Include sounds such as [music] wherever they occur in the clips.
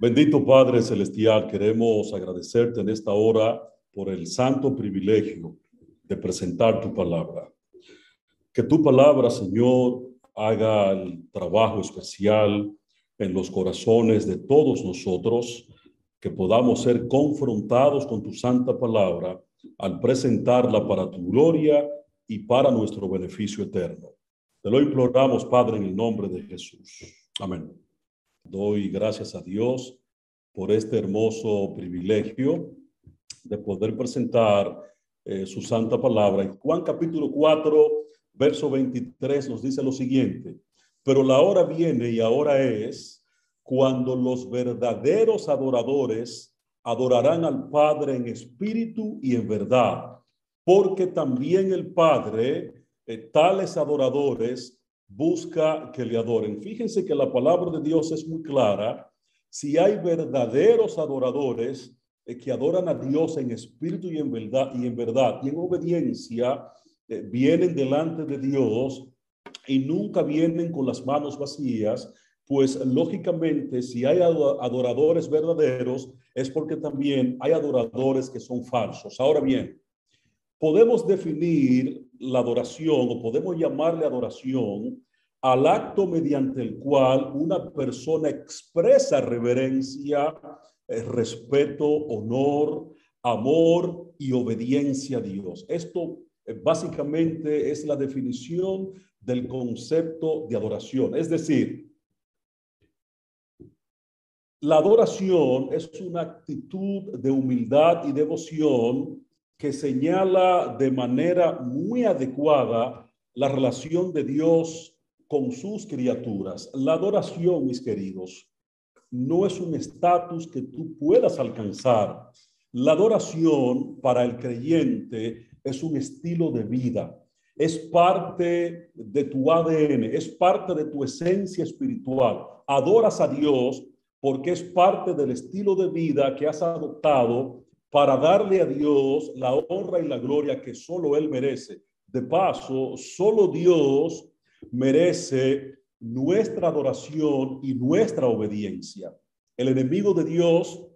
Bendito Padre Celestial, queremos agradecerte en esta hora por el santo privilegio de presentar tu palabra. Que tu palabra, Señor, haga el trabajo especial en los corazones de todos nosotros, que podamos ser confrontados con tu santa palabra al presentarla para tu gloria y para nuestro beneficio eterno. Te lo imploramos, Padre, en el nombre de Jesús. Amén. Doy gracias a Dios por este hermoso privilegio de poder presentar eh, su santa palabra. En Juan capítulo 4, verso 23 nos dice lo siguiente, pero la hora viene y ahora es cuando los verdaderos adoradores adorarán al Padre en espíritu y en verdad, porque también el Padre, eh, tales adoradores, busca que le adoren. Fíjense que la palabra de Dios es muy clara. Si hay verdaderos adoradores eh, que adoran a Dios en espíritu y en verdad y en verdad y en obediencia, eh, vienen delante de Dios y nunca vienen con las manos vacías, pues lógicamente si hay adoradores verdaderos es porque también hay adoradores que son falsos. Ahora bien, podemos definir la adoración o podemos llamarle adoración al acto mediante el cual una persona expresa reverencia, eh, respeto, honor, amor y obediencia a Dios. Esto eh, básicamente es la definición del concepto de adoración. Es decir, la adoración es una actitud de humildad y devoción que señala de manera muy adecuada la relación de Dios con sus criaturas. La adoración, mis queridos, no es un estatus que tú puedas alcanzar. La adoración para el creyente es un estilo de vida, es parte de tu ADN, es parte de tu esencia espiritual. Adoras a Dios porque es parte del estilo de vida que has adoptado para darle a Dios la honra y la gloria que solo Él merece. De paso, solo Dios merece nuestra adoración y nuestra obediencia. El enemigo de Dios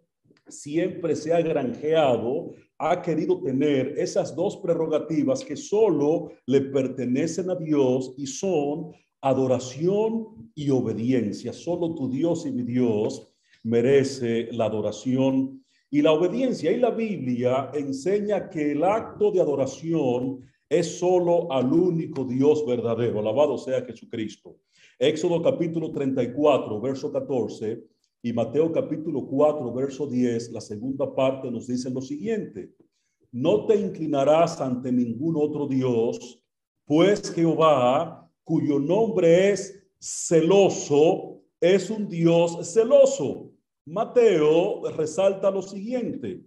siempre se ha granjeado, ha querido tener esas dos prerrogativas que solo le pertenecen a Dios y son adoración y obediencia. Solo tu Dios y mi Dios merece la adoración y la obediencia y la Biblia enseña que el acto de adoración es solo al único Dios verdadero. Alabado sea Jesucristo. Éxodo capítulo 34, verso 14 y Mateo capítulo 4, verso 10, la segunda parte nos dice lo siguiente. No te inclinarás ante ningún otro Dios, pues Jehová, cuyo nombre es celoso, es un Dios celoso. Mateo resalta lo siguiente,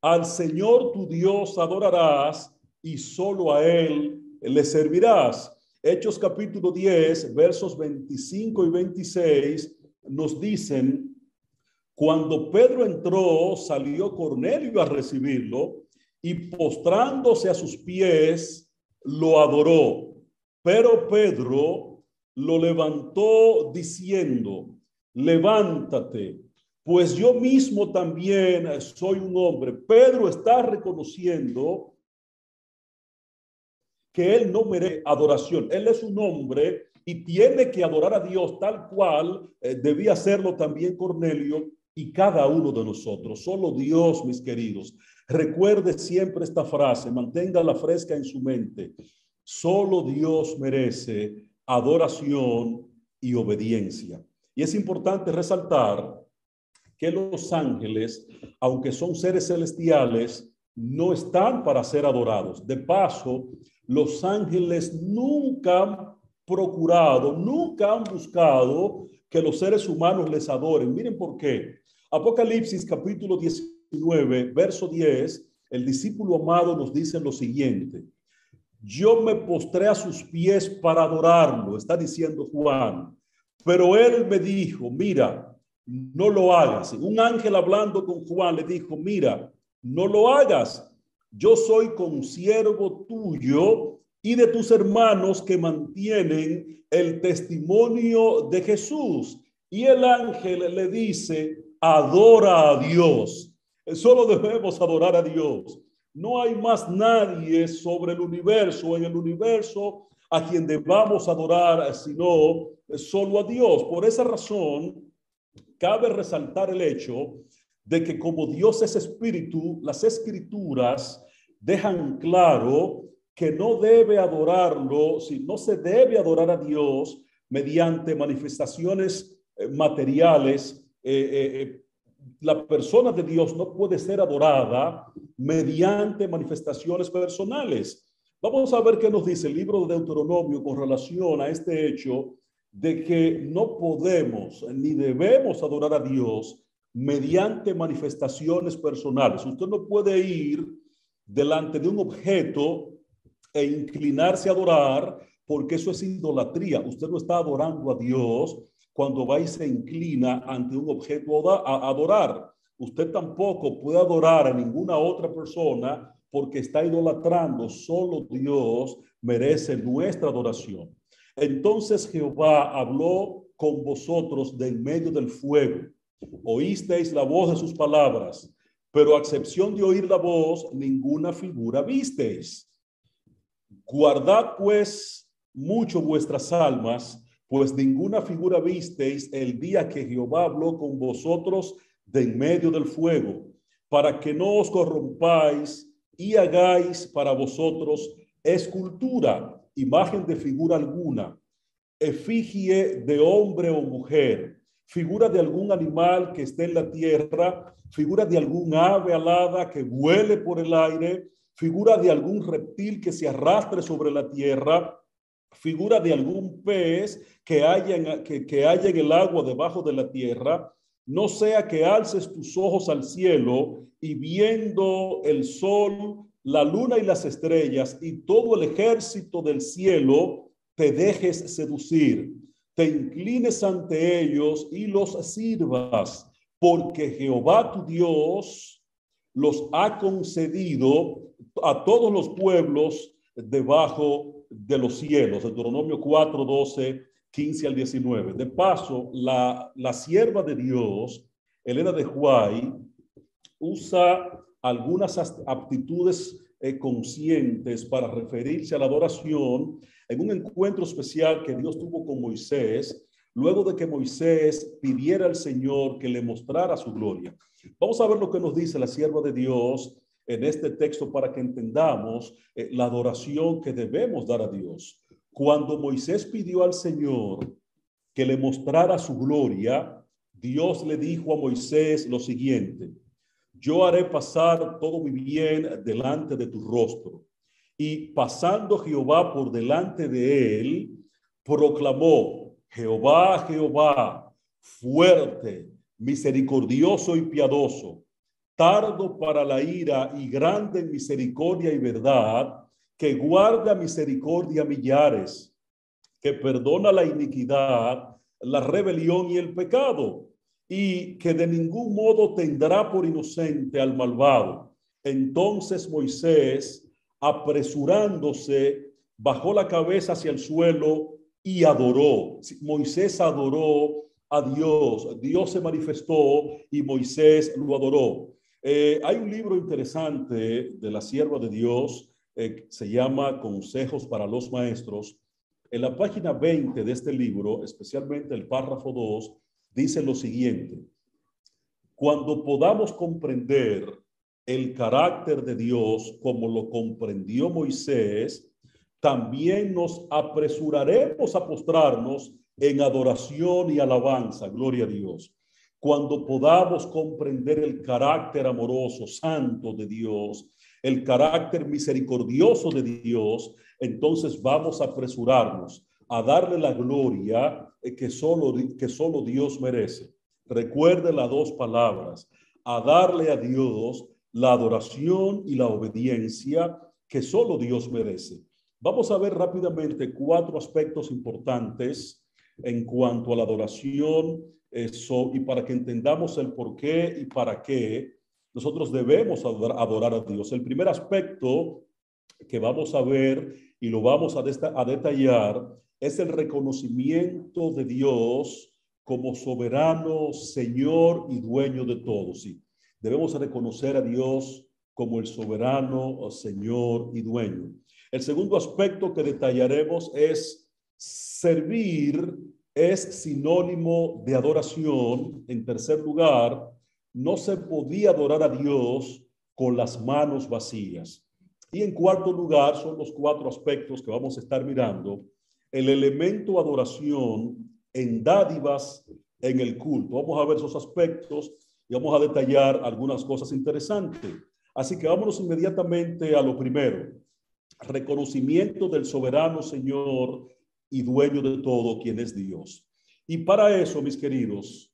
al Señor tu Dios adorarás y solo a Él le servirás. Hechos capítulo 10, versos 25 y 26 nos dicen, cuando Pedro entró, salió Cornelio a recibirlo y postrándose a sus pies, lo adoró. Pero Pedro lo levantó diciendo, levántate pues yo mismo también soy un hombre. Pedro está reconociendo que él no merece adoración. Él es un hombre y tiene que adorar a Dios tal cual eh, debía hacerlo también Cornelio y cada uno de nosotros. Solo Dios, mis queridos. Recuerde siempre esta frase, manténgala fresca en su mente. Solo Dios merece adoración y obediencia. Y es importante resaltar que los ángeles, aunque son seres celestiales, no están para ser adorados. De paso, los ángeles nunca han procurado, nunca han buscado que los seres humanos les adoren. Miren por qué. Apocalipsis capítulo 19, verso 10, el discípulo amado nos dice lo siguiente. Yo me postré a sus pies para adorarlo, está diciendo Juan. Pero él me dijo, mira, no lo hagas. Un ángel hablando con Juan le dijo, mira, no lo hagas. Yo soy consiervo tuyo y de tus hermanos que mantienen el testimonio de Jesús. Y el ángel le dice, adora a Dios. Solo debemos adorar a Dios. No hay más nadie sobre el universo, en el universo, a quien debamos adorar, sino solo a Dios. Por esa razón, cabe resaltar el hecho de que como Dios es espíritu, las escrituras dejan claro que no debe adorarlo, si no se debe adorar a Dios mediante manifestaciones eh, materiales. Eh, eh, la persona de Dios no puede ser adorada mediante manifestaciones personales. Vamos a ver qué nos dice el libro de Deuteronomio con relación a este hecho de que no podemos ni debemos adorar a Dios mediante manifestaciones personales. Usted no puede ir delante de un objeto e inclinarse a adorar porque eso es idolatría. Usted no está adorando a Dios cuando va y se inclina ante un objeto a adorar. Usted tampoco puede adorar a ninguna otra persona porque está idolatrando. Solo Dios merece nuestra adoración. Entonces Jehová habló con vosotros de en medio del fuego. Oísteis la voz de sus palabras, pero a excepción de oír la voz, ninguna figura visteis. Guardad pues mucho vuestras almas, pues ninguna figura visteis el día que Jehová habló con vosotros de en medio del fuego, para que no os corrompáis y hagáis para vosotros escultura imagen de figura alguna, efigie de hombre o mujer, figura de algún animal que esté en la tierra, figura de algún ave alada que vuele por el aire, figura de algún reptil que se arrastre sobre la tierra, figura de algún pez que haya que, que haya en el agua debajo de la tierra, no sea que alces tus ojos al cielo y viendo el sol la luna y las estrellas y todo el ejército del cielo, te dejes seducir, te inclines ante ellos y los sirvas, porque Jehová tu Dios los ha concedido a todos los pueblos debajo de los cielos. Deuteronomio 4, 12, 15 al 19. De paso, la, la sierva de Dios, Elena de Huay, usa algunas aptitudes eh, conscientes para referirse a la adoración en un encuentro especial que Dios tuvo con Moisés, luego de que Moisés pidiera al Señor que le mostrara su gloria. Vamos a ver lo que nos dice la sierva de Dios en este texto para que entendamos eh, la adoración que debemos dar a Dios. Cuando Moisés pidió al Señor que le mostrara su gloria, Dios le dijo a Moisés lo siguiente, yo haré pasar todo mi bien delante de tu rostro. Y pasando Jehová por delante de él, proclamó, Jehová, Jehová, fuerte, misericordioso y piadoso, tardo para la ira y grande en misericordia y verdad, que guarda misericordia millares, que perdona la iniquidad, la rebelión y el pecado y que de ningún modo tendrá por inocente al malvado. Entonces Moisés, apresurándose, bajó la cabeza hacia el suelo y adoró. Moisés adoró a Dios. Dios se manifestó y Moisés lo adoró. Eh, hay un libro interesante de la sierva de Dios, eh, se llama Consejos para los Maestros. En la página 20 de este libro, especialmente el párrafo 2, dice lo siguiente, cuando podamos comprender el carácter de Dios como lo comprendió Moisés, también nos apresuraremos a postrarnos en adoración y alabanza, gloria a Dios. Cuando podamos comprender el carácter amoroso, santo de Dios, el carácter misericordioso de Dios, entonces vamos a apresurarnos a darle la gloria que solo, que solo Dios merece. Recuerde las dos palabras, a darle a Dios la adoración y la obediencia que solo Dios merece. Vamos a ver rápidamente cuatro aspectos importantes en cuanto a la adoración eso, y para que entendamos el por qué y para qué nosotros debemos adorar a Dios. El primer aspecto que vamos a ver y lo vamos a, a detallar es el reconocimiento de Dios como soberano, Señor y dueño de todo. Sí, debemos reconocer a Dios como el soberano, Señor y dueño. El segundo aspecto que detallaremos es servir es sinónimo de adoración. En tercer lugar, no se podía adorar a Dios con las manos vacías. Y en cuarto lugar, son los cuatro aspectos que vamos a estar mirando. El elemento adoración en dádivas en el culto. Vamos a ver esos aspectos y vamos a detallar algunas cosas interesantes. Así que vámonos inmediatamente a lo primero. Reconocimiento del soberano Señor y dueño de todo, quien es Dios. Y para eso, mis queridos,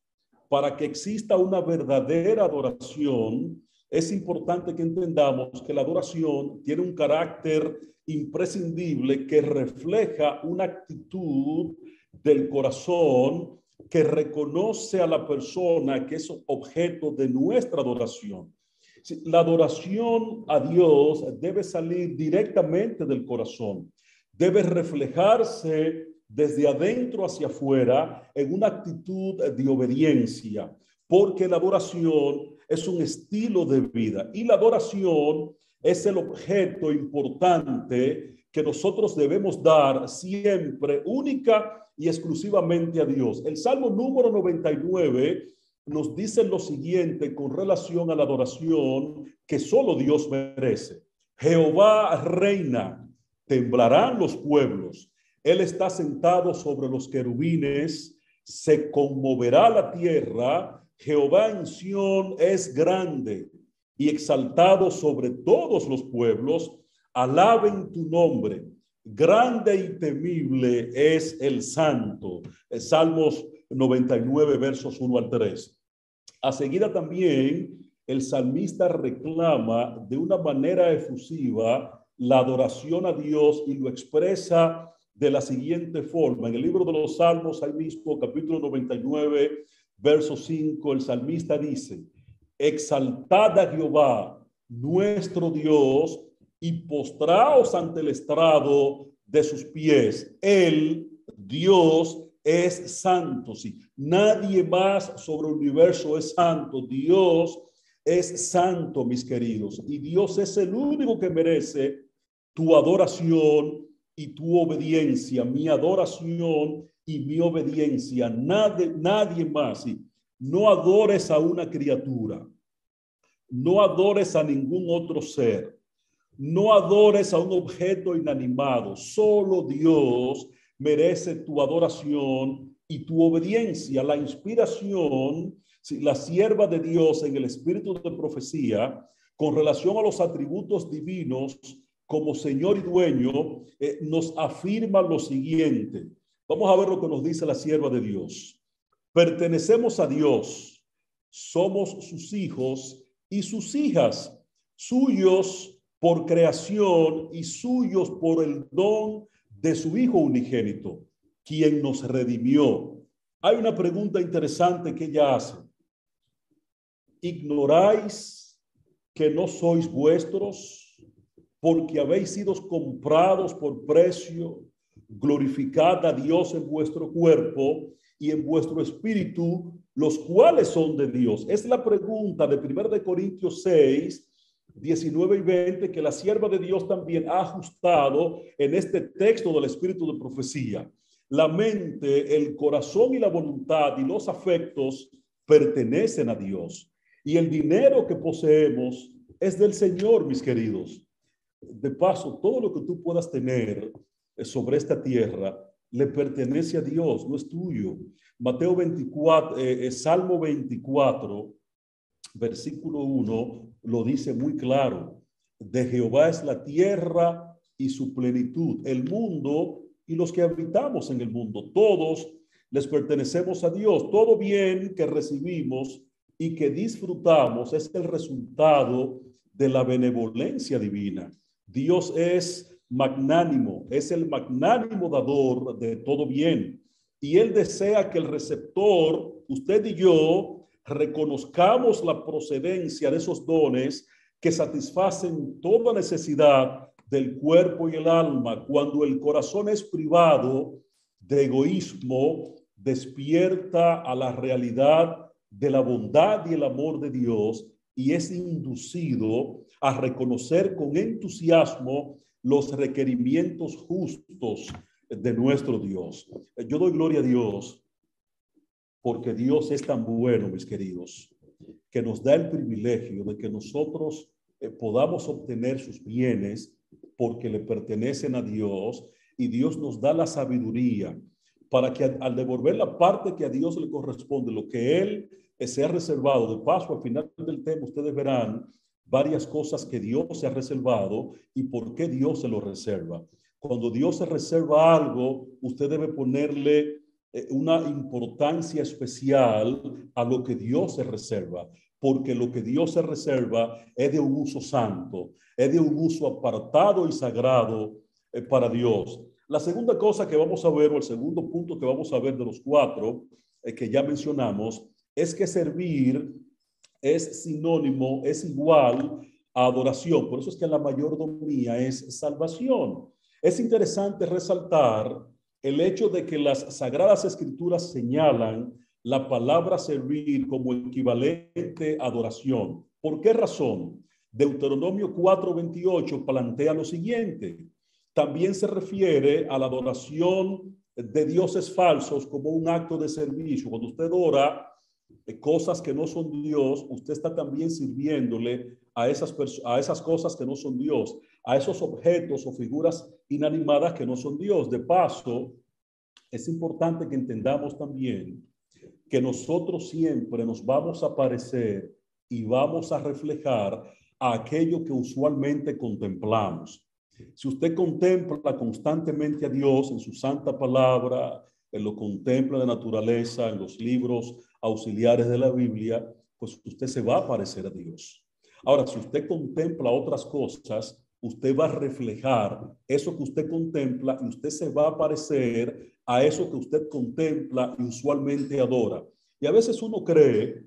para que exista una verdadera adoración, es importante que entendamos que la adoración tiene un carácter imprescindible que refleja una actitud del corazón que reconoce a la persona que es objeto de nuestra adoración. La adoración a Dios debe salir directamente del corazón, debe reflejarse desde adentro hacia afuera en una actitud de obediencia, porque la adoración es un estilo de vida y la adoración es el objeto importante que nosotros debemos dar siempre única y exclusivamente a Dios. El Salmo número 99 nos dice lo siguiente con relación a la adoración que solo Dios merece. Jehová reina, temblarán los pueblos. Él está sentado sobre los querubines, se conmoverá la tierra. Jehová en Sión es grande y exaltado sobre todos los pueblos. Alaben tu nombre. Grande y temible es el santo. Salmos 99, versos 1 al 3. A seguida también, el salmista reclama de una manera efusiva la adoración a Dios y lo expresa de la siguiente forma. En el libro de los Salmos, ahí mismo, capítulo 99, verso 5, el salmista dice, exaltad a Jehová, nuestro Dios, y postraos ante el estrado de sus pies. Él, Dios, es santo. Sí, nadie más sobre el universo es santo. Dios es santo, mis queridos. Y Dios es el único que merece tu adoración y tu obediencia, mi adoración y mi obediencia. Nadie, nadie más. No adores a una criatura. No adores a ningún otro ser. No adores a un objeto inanimado. Solo Dios merece tu adoración y tu obediencia. La inspiración, la sierva de Dios en el espíritu de profecía, con relación a los atributos divinos como Señor y dueño, eh, nos afirma lo siguiente. Vamos a ver lo que nos dice la sierva de Dios. Pertenecemos a Dios, somos sus hijos y sus hijas, suyos por creación y suyos por el don de su Hijo unigénito, quien nos redimió. Hay una pregunta interesante que ella hace. ¿Ignoráis que no sois vuestros porque habéis sido comprados por precio? Glorificad a Dios en vuestro cuerpo y en vuestro espíritu, los cuales son de Dios. Es la pregunta de 1 de Corintios 6, 19 y 20 que la sierva de Dios también ha ajustado en este texto del espíritu de profecía. La mente, el corazón y la voluntad y los afectos pertenecen a Dios. Y el dinero que poseemos es del Señor, mis queridos. De paso, todo lo que tú puedas tener sobre esta tierra le pertenece a Dios, no es tuyo. Mateo 24, eh, eh, Salmo 24, versículo 1 lo dice muy claro. De Jehová es la tierra y su plenitud, el mundo y los que habitamos en el mundo. Todos les pertenecemos a Dios. Todo bien que recibimos y que disfrutamos es el resultado de la benevolencia divina. Dios es magnánimo, es el magnánimo dador de todo bien. Y Él desea que el receptor, usted y yo, reconozcamos la procedencia de esos dones que satisfacen toda necesidad del cuerpo y el alma cuando el corazón es privado de egoísmo, despierta a la realidad de la bondad y el amor de Dios y es inducido a reconocer con entusiasmo los requerimientos justos de nuestro Dios. Yo doy gloria a Dios porque Dios es tan bueno, mis queridos, que nos da el privilegio de que nosotros eh, podamos obtener sus bienes porque le pertenecen a Dios y Dios nos da la sabiduría para que al, devolver la parte que a Dios le corresponde, lo que Él eh, se ha reservado, de paso al final del tema ustedes verán varias cosas que Dios se ha reservado y por qué Dios se lo reserva. Cuando Dios se reserva algo, usted debe ponerle eh, una importancia especial a lo que Dios se reserva, porque lo que Dios se reserva es de un uso santo, es de un uso apartado y sagrado eh, para Dios. La segunda cosa que vamos a ver, o el segundo punto que vamos a ver de los cuatro eh, que ya mencionamos, es que servir es sinónimo, es igual a adoración. Por eso es que la mayordomía es salvación. Es interesante resaltar el hecho de que las sagradas escrituras señalan la palabra servir como equivalente a adoración. ¿Por qué razón? Deuteronomio 4:28 plantea lo siguiente. También se refiere a la adoración de dioses falsos como un acto de servicio. Cuando usted ora cosas que no son Dios, usted está también sirviéndole a esas, a esas cosas que no son Dios, a esos objetos o figuras inanimadas que no son Dios. De paso, es importante que entendamos también que nosotros siempre nos vamos a parecer y vamos a reflejar a aquello que usualmente contemplamos. Si usted contempla constantemente a Dios en su santa palabra, en lo contempla de naturaleza, en los libros auxiliares de la Biblia, pues usted se va a parecer a Dios. Ahora, si usted contempla otras cosas, usted va a reflejar eso que usted contempla y usted se va a parecer a eso que usted contempla y usualmente adora. Y a veces uno cree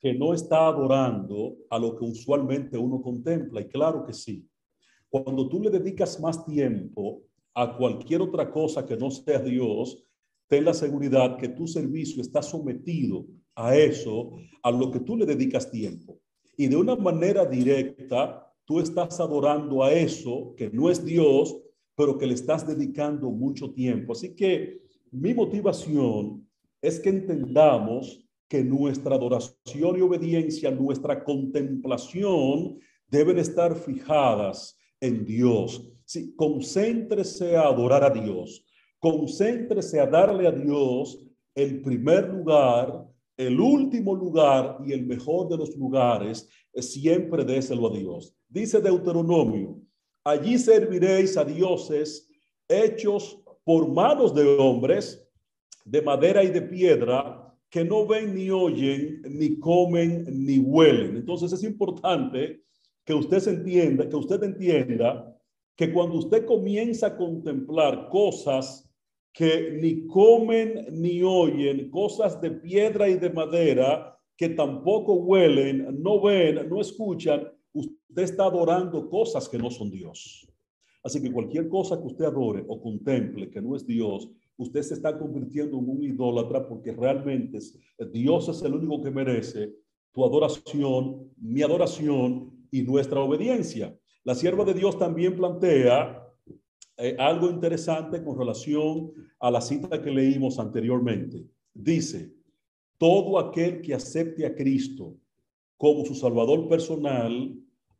que no está adorando a lo que usualmente uno contempla, y claro que sí. Cuando tú le dedicas más tiempo a cualquier otra cosa que no sea Dios, ten la seguridad que tu servicio está sometido a eso, a lo que tú le dedicas tiempo. Y de una manera directa, tú estás adorando a eso que no es Dios, pero que le estás dedicando mucho tiempo. Así que mi motivación es que entendamos que nuestra adoración y obediencia, nuestra contemplación deben estar fijadas en Dios. Sí, concéntrese a adorar a Dios. Concéntrese a darle a Dios el primer lugar, el último lugar y el mejor de los lugares. Siempre déselo a Dios. Dice Deuteronomio, allí serviréis a dioses hechos por manos de hombres, de madera y de piedra, que no ven ni oyen, ni comen, ni huelen. Entonces es importante que usted se entienda, que usted entienda que cuando usted comienza a contemplar cosas que ni comen ni oyen, cosas de piedra y de madera, que tampoco huelen, no ven, no escuchan, usted está adorando cosas que no son Dios. Así que cualquier cosa que usted adore o contemple que no es Dios, usted se está convirtiendo en un idólatra porque realmente Dios es el único que merece tu adoración, mi adoración y nuestra obediencia. La sierva de Dios también plantea eh, algo interesante con relación a la cita que leímos anteriormente. Dice, todo aquel que acepte a Cristo como su Salvador personal,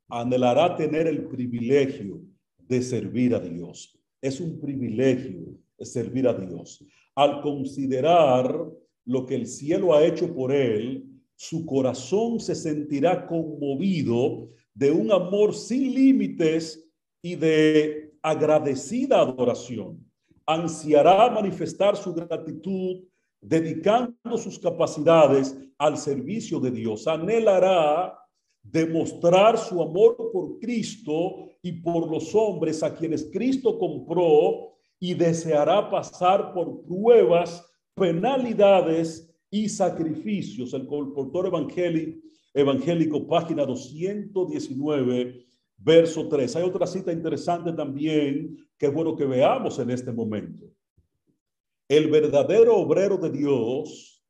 anhelará tener el privilegio de servir a Dios. Es un privilegio servir a Dios. Al considerar lo que el cielo ha hecho por él, su corazón se sentirá conmovido de un amor sin límites y de agradecida adoración, ansiará manifestar su gratitud dedicando sus capacidades al servicio de Dios. Anhelará demostrar su amor por Cristo y por los hombres a quienes Cristo compró y deseará pasar por pruebas, penalidades y sacrificios. El colportor evangélico, página 219 verso 3. Hay otra cita interesante también que es bueno que veamos en este momento. El verdadero obrero de Dios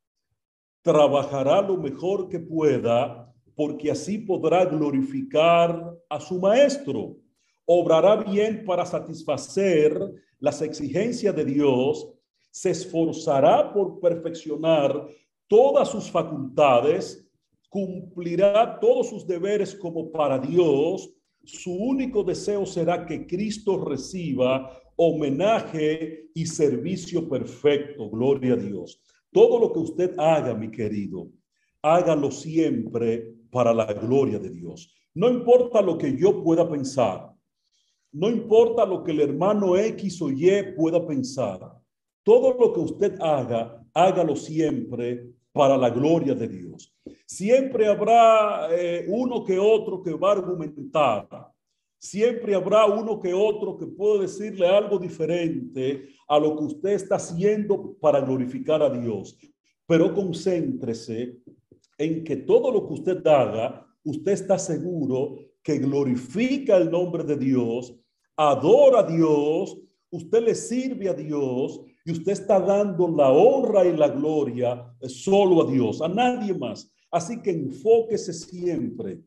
trabajará lo mejor que pueda porque así podrá glorificar a su maestro. Obrará bien para satisfacer las exigencias de Dios, se esforzará por perfeccionar todas sus facultades, cumplirá todos sus deberes como para Dios. Su único deseo será que Cristo reciba homenaje y servicio perfecto. Gloria a Dios. Todo lo que usted haga, mi querido, hágalo siempre para la gloria de Dios. No importa lo que yo pueda pensar, no importa lo que el hermano X o Y pueda pensar, todo lo que usted haga, hágalo siempre para la gloria de Dios. Siempre habrá eh, uno que otro que va a argumentar, siempre habrá uno que otro que puede decirle algo diferente a lo que usted está haciendo para glorificar a Dios. Pero concéntrese en que todo lo que usted haga, usted está seguro que glorifica el nombre de Dios, adora a Dios, usted le sirve a Dios y usted está dando la honra y la gloria solo a Dios, a nadie más. Así que enfóquese siempre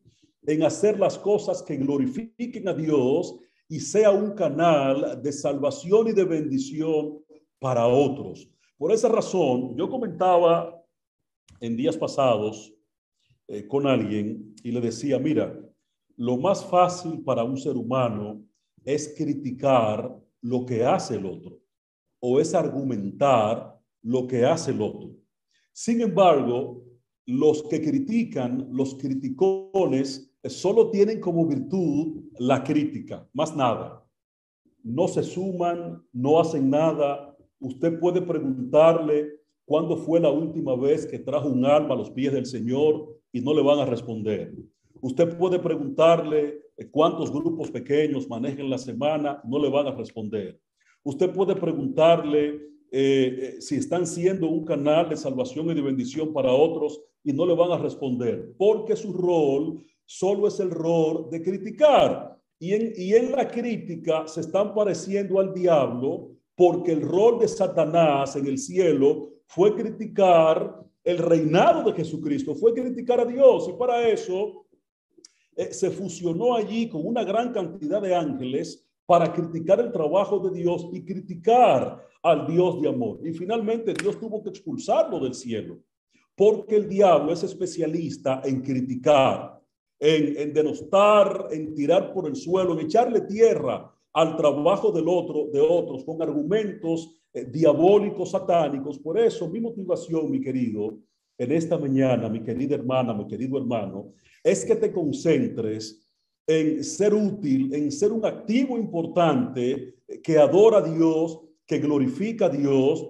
en hacer las cosas que glorifiquen a Dios y sea un canal de salvación y de bendición para otros. Por esa razón, yo comentaba en días pasados eh, con alguien y le decía, mira, lo más fácil para un ser humano es criticar lo que hace el otro o es argumentar lo que hace el otro. Sin embargo, los que critican, los criticones, solo tienen como virtud la crítica, más nada. No se suman, no hacen nada. Usted puede preguntarle ¿Cuándo fue la última vez que trajo un alma a los pies del Señor y no le van a responder? Usted puede preguntarle cuántos grupos pequeños manejan la semana, no le van a responder. Usted puede preguntarle eh, eh, si están siendo un canal de salvación y de bendición para otros y no le van a responder, porque su rol solo es el rol de criticar. Y en, y en la crítica se están pareciendo al diablo porque el rol de Satanás en el cielo fue criticar el reinado de Jesucristo, fue criticar a Dios y para eso eh, se fusionó allí con una gran cantidad de ángeles para criticar el trabajo de Dios y criticar al Dios de amor. Y finalmente Dios tuvo que expulsarlo del cielo, porque el diablo es especialista en criticar, en, en denostar, en tirar por el suelo, en echarle tierra al trabajo del otro, de otros, con argumentos eh, diabólicos, satánicos. Por eso mi motivación, mi querido, en esta mañana, mi querida hermana, mi querido hermano, es que te concentres en ser útil, en ser un activo importante que adora a Dios, que glorifica a Dios,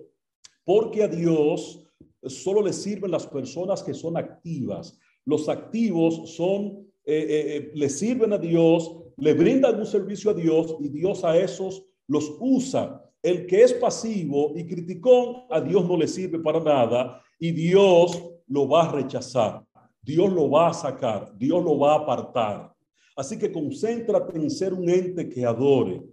porque a Dios solo le sirven las personas que son activas. Los activos son, eh, eh, le sirven a Dios, le brindan un servicio a Dios y Dios a esos los usa el que es pasivo y criticón, a Dios no le sirve para nada y Dios lo va a rechazar. Dios lo va a sacar, Dios lo va a apartar. Así que concéntrate en ser un ente que adore,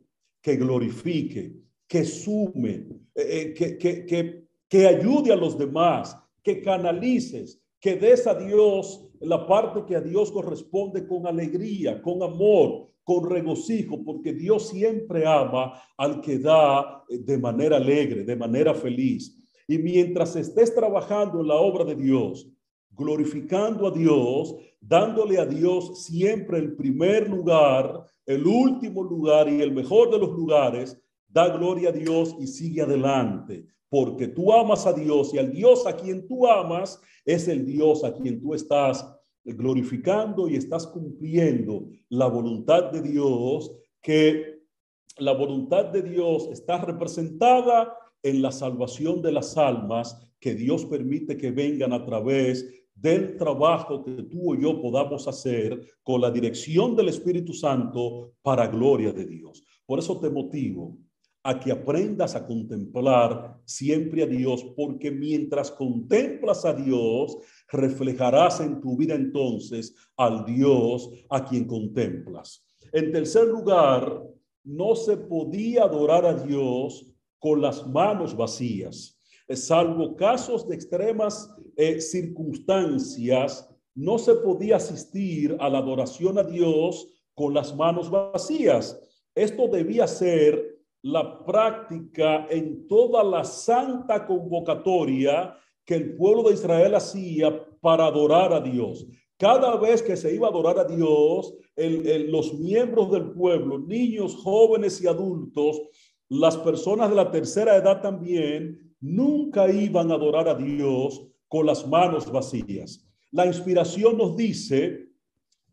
que glorifique, que sume, eh, eh, que, que, que, que ayude a los demás, que canalices, que des a Dios la parte que a Dios corresponde con alegría, con amor, con regocijo, porque Dios siempre ama al que da eh, de manera alegre, de manera feliz. Y mientras estés trabajando en la obra de Dios, glorificando a Dios, dándole a Dios siempre el primer lugar, el último lugar y el mejor de los lugares, da gloria a Dios y sigue adelante, porque tú amas a Dios y al Dios a quien tú amas es el Dios a quien tú estás glorificando y estás cumpliendo la voluntad de Dios, que la voluntad de Dios está representada en la salvación de las almas que Dios permite que vengan a través del trabajo que tú o yo podamos hacer con la dirección del Espíritu Santo para gloria de Dios. Por eso te motivo a que aprendas a contemplar siempre a Dios, porque mientras contemplas a Dios, reflejarás en tu vida entonces al Dios a quien contemplas. En tercer lugar, no se podía adorar a Dios con las manos vacías. Salvo casos de extremas eh, circunstancias, no se podía asistir a la adoración a Dios con las manos vacías. Esto debía ser la práctica en toda la santa convocatoria que el pueblo de Israel hacía para adorar a Dios. Cada vez que se iba a adorar a Dios, los miembros del pueblo, niños, jóvenes y adultos, las personas de la tercera edad también, nunca iban a adorar a Dios con las manos vacías. La inspiración nos dice,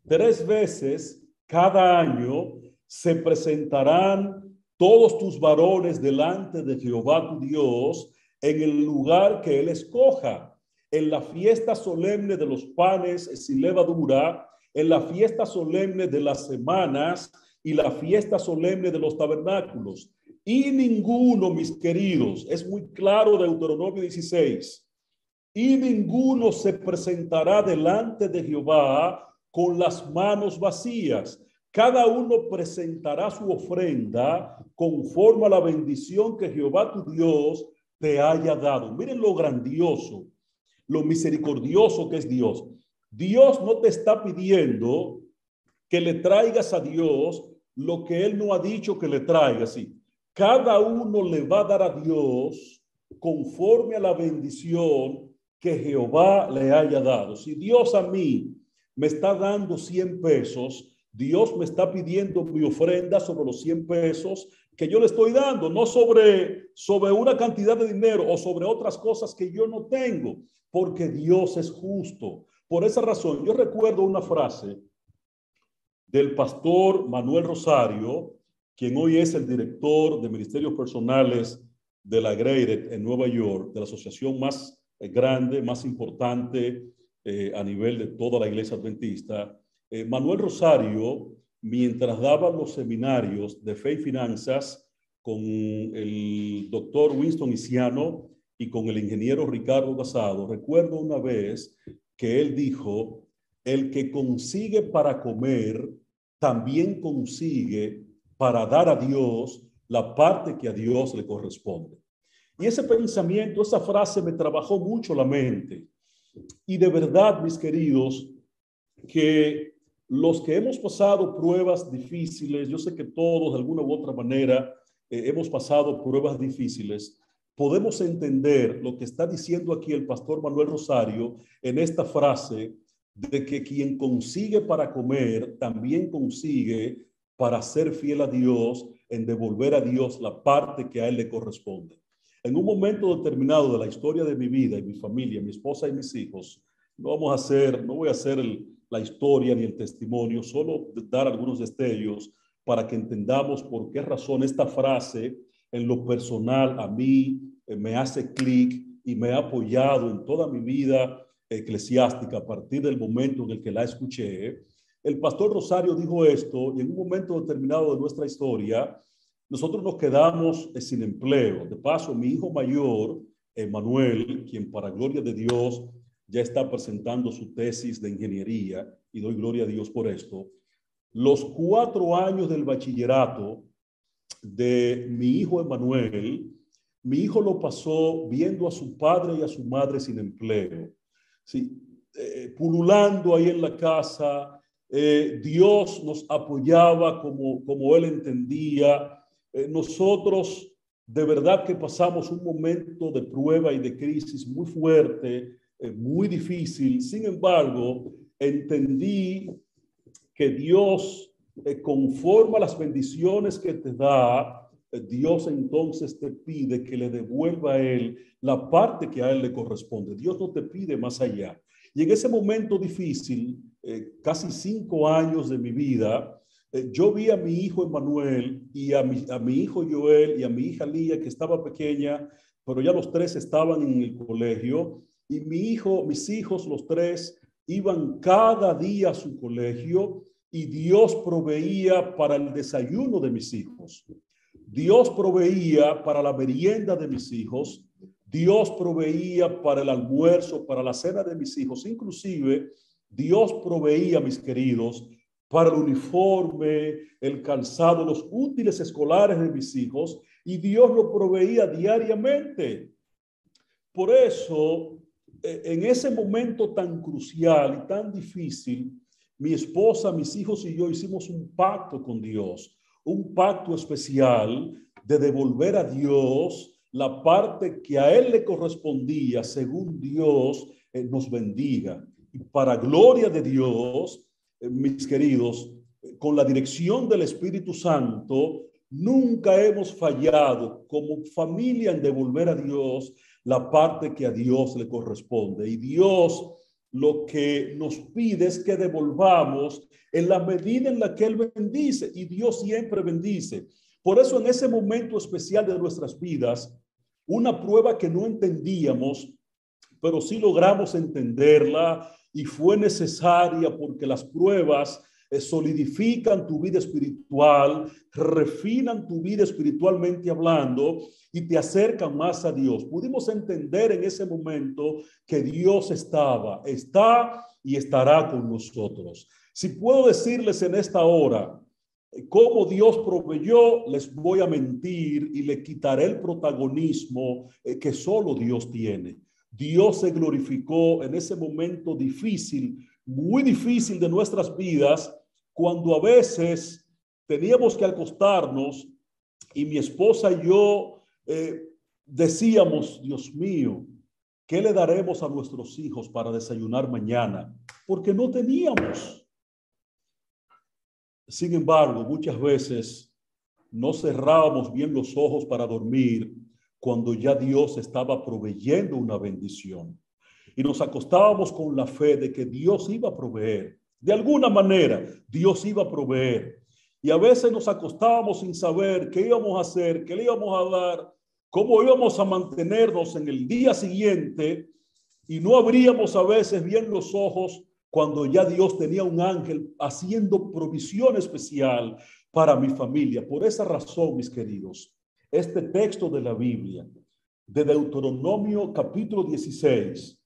tres veces cada año se presentarán todos tus varones delante de Jehová tu Dios en el lugar que él escoja, en la fiesta solemne de los panes sin levadura, en la fiesta solemne de las semanas y la fiesta solemne de los tabernáculos. Y ninguno, mis queridos, es muy claro Deuteronomio 16, y ninguno se presentará delante de Jehová con las manos vacías. Cada uno presentará su ofrenda conforme a la bendición que Jehová tu Dios te haya dado. Miren lo grandioso, lo misericordioso que es Dios. Dios no te está pidiendo que le traigas a Dios lo que Él no ha dicho que le traiga. Sí, cada uno le va a dar a Dios conforme a la bendición que Jehová le haya dado. Si Dios a mí me está dando 100 pesos, Dios me está pidiendo mi ofrenda sobre los 100 pesos que yo le estoy dando, no sobre, sobre una cantidad de dinero o sobre otras cosas que yo no tengo, porque Dios es justo. Por esa razón, yo recuerdo una frase del pastor Manuel Rosario, quien hoy es el director de ministerios personales de la Graded en Nueva York, de la asociación más eh, grande, más importante eh, a nivel de toda la iglesia adventista. Eh, Manuel Rosario mientras daba los seminarios de fe y finanzas con el doctor Winston Isiano y con el ingeniero Ricardo Casado, recuerdo una vez que él dijo, el que consigue para comer, también consigue para dar a Dios la parte que a Dios le corresponde. Y ese pensamiento, esa frase me trabajó mucho la mente. Y de verdad, mis queridos, que los que hemos pasado pruebas difíciles, yo sé que todos de alguna u otra manera eh, hemos pasado pruebas difíciles, podemos entender lo que está diciendo aquí el pastor Manuel Rosario en esta frase de que quien consigue para comer también consigue para ser fiel a Dios en devolver a Dios la parte que a él le corresponde. En un momento determinado de la historia de mi vida y mi familia, mi esposa y mis hijos, no vamos a hacer, no voy a hacer la historia ni el testimonio, solo dar algunos destellos para que entendamos por qué razón esta frase en lo personal a mí eh, me hace clic y me ha apoyado en toda mi vida eclesiástica a partir del momento en el que la escuché. El pastor Rosario dijo esto y en un momento determinado de nuestra historia, nosotros nos quedamos eh, sin empleo. De paso, mi hijo mayor, Emanuel, quien para gloria de Dios ya está presentando su tesis de ingeniería y doy gloria a Dios por esto. Los cuatro años del bachillerato de mi hijo Emanuel, mi hijo lo pasó viendo a su padre y a su madre sin empleo, sí, eh, pululando ahí en la casa. Eh, Dios nos apoyaba como, como él entendía. Eh, nosotros de verdad que pasamos un momento de prueba y de crisis muy fuerte muy difícil. Sin embargo, entendí que Dios, eh, conforme a las bendiciones que te da, eh, Dios entonces te pide que le devuelva a Él la parte que a Él le corresponde. Dios no te pide más allá. Y en ese momento difícil, eh, casi cinco años de mi vida, yo vi a mi hijo Emanuel y a mi, a mi hijo Joel y a mi hija Lía, que estaba pequeña, pero ya los tres estaban en el colegio y mi hijo, mis hijos, los tres, iban cada día a su colegio y Dios proveía para el desayuno de mis hijos. Dios proveía para la merienda de mis hijos. Dios proveía para el almuerzo, para la cena de mis hijos. Inclusive, Dios proveía, mis queridos, para el uniforme, el calzado, los útiles escolares de mis hijos y Dios lo proveía diariamente. Por eso, eh, en ese momento tan crucial y tan difícil, mi esposa, mis hijos y yo hicimos un pacto con Dios, un pacto especial de devolver a Dios la parte que a Él le correspondía según Dios eh, nos bendiga. Y para gloria de Dios, eh, mis queridos, con la dirección del Espíritu Santo, nunca hemos fallado como familia en devolver a Dios la parte que a Dios le corresponde. Y Dios lo que nos pide es que devolvamos en la medida en la que Él bendice. Y Dios siempre bendice. Por eso en ese momento especial de nuestras vidas, una prueba que no entendíamos, pero sí logramos entenderla y fue necesaria porque las pruebas solidifican tu vida espiritual, refinan tu vida espiritualmente hablando y te acercan más a Dios. Pudimos entender en ese momento que Dios estaba, está y estará con nosotros. Si puedo decirles en esta hora, eh, cómo Dios proveyó, les voy a mentir y le quitaré el protagonismo eh, que solo Dios tiene. Dios se glorificó en ese momento difícil, muy difícil de nuestras vidas, cuando a veces teníamos que acostarnos y mi esposa y yo eh, decíamos, Dios mío, ¿qué le daremos a nuestros hijos para desayunar mañana? Porque no teníamos. Sin embargo, muchas veces no cerrábamos bien los ojos para dormir cuando ya Dios estaba proveyendo una bendición. Y nos acostábamos con la fe de que Dios iba a proveer. De alguna manera, Dios iba a proveer. Y a veces nos acostábamos sin saber qué íbamos a hacer, qué le íbamos a dar, cómo íbamos a mantenernos en el día siguiente. Y no abríamos a veces bien los ojos cuando ya Dios tenía un ángel haciendo provisión especial para mi familia. Por esa razón, mis queridos, este texto de la Biblia, de Deuteronomio capítulo 16,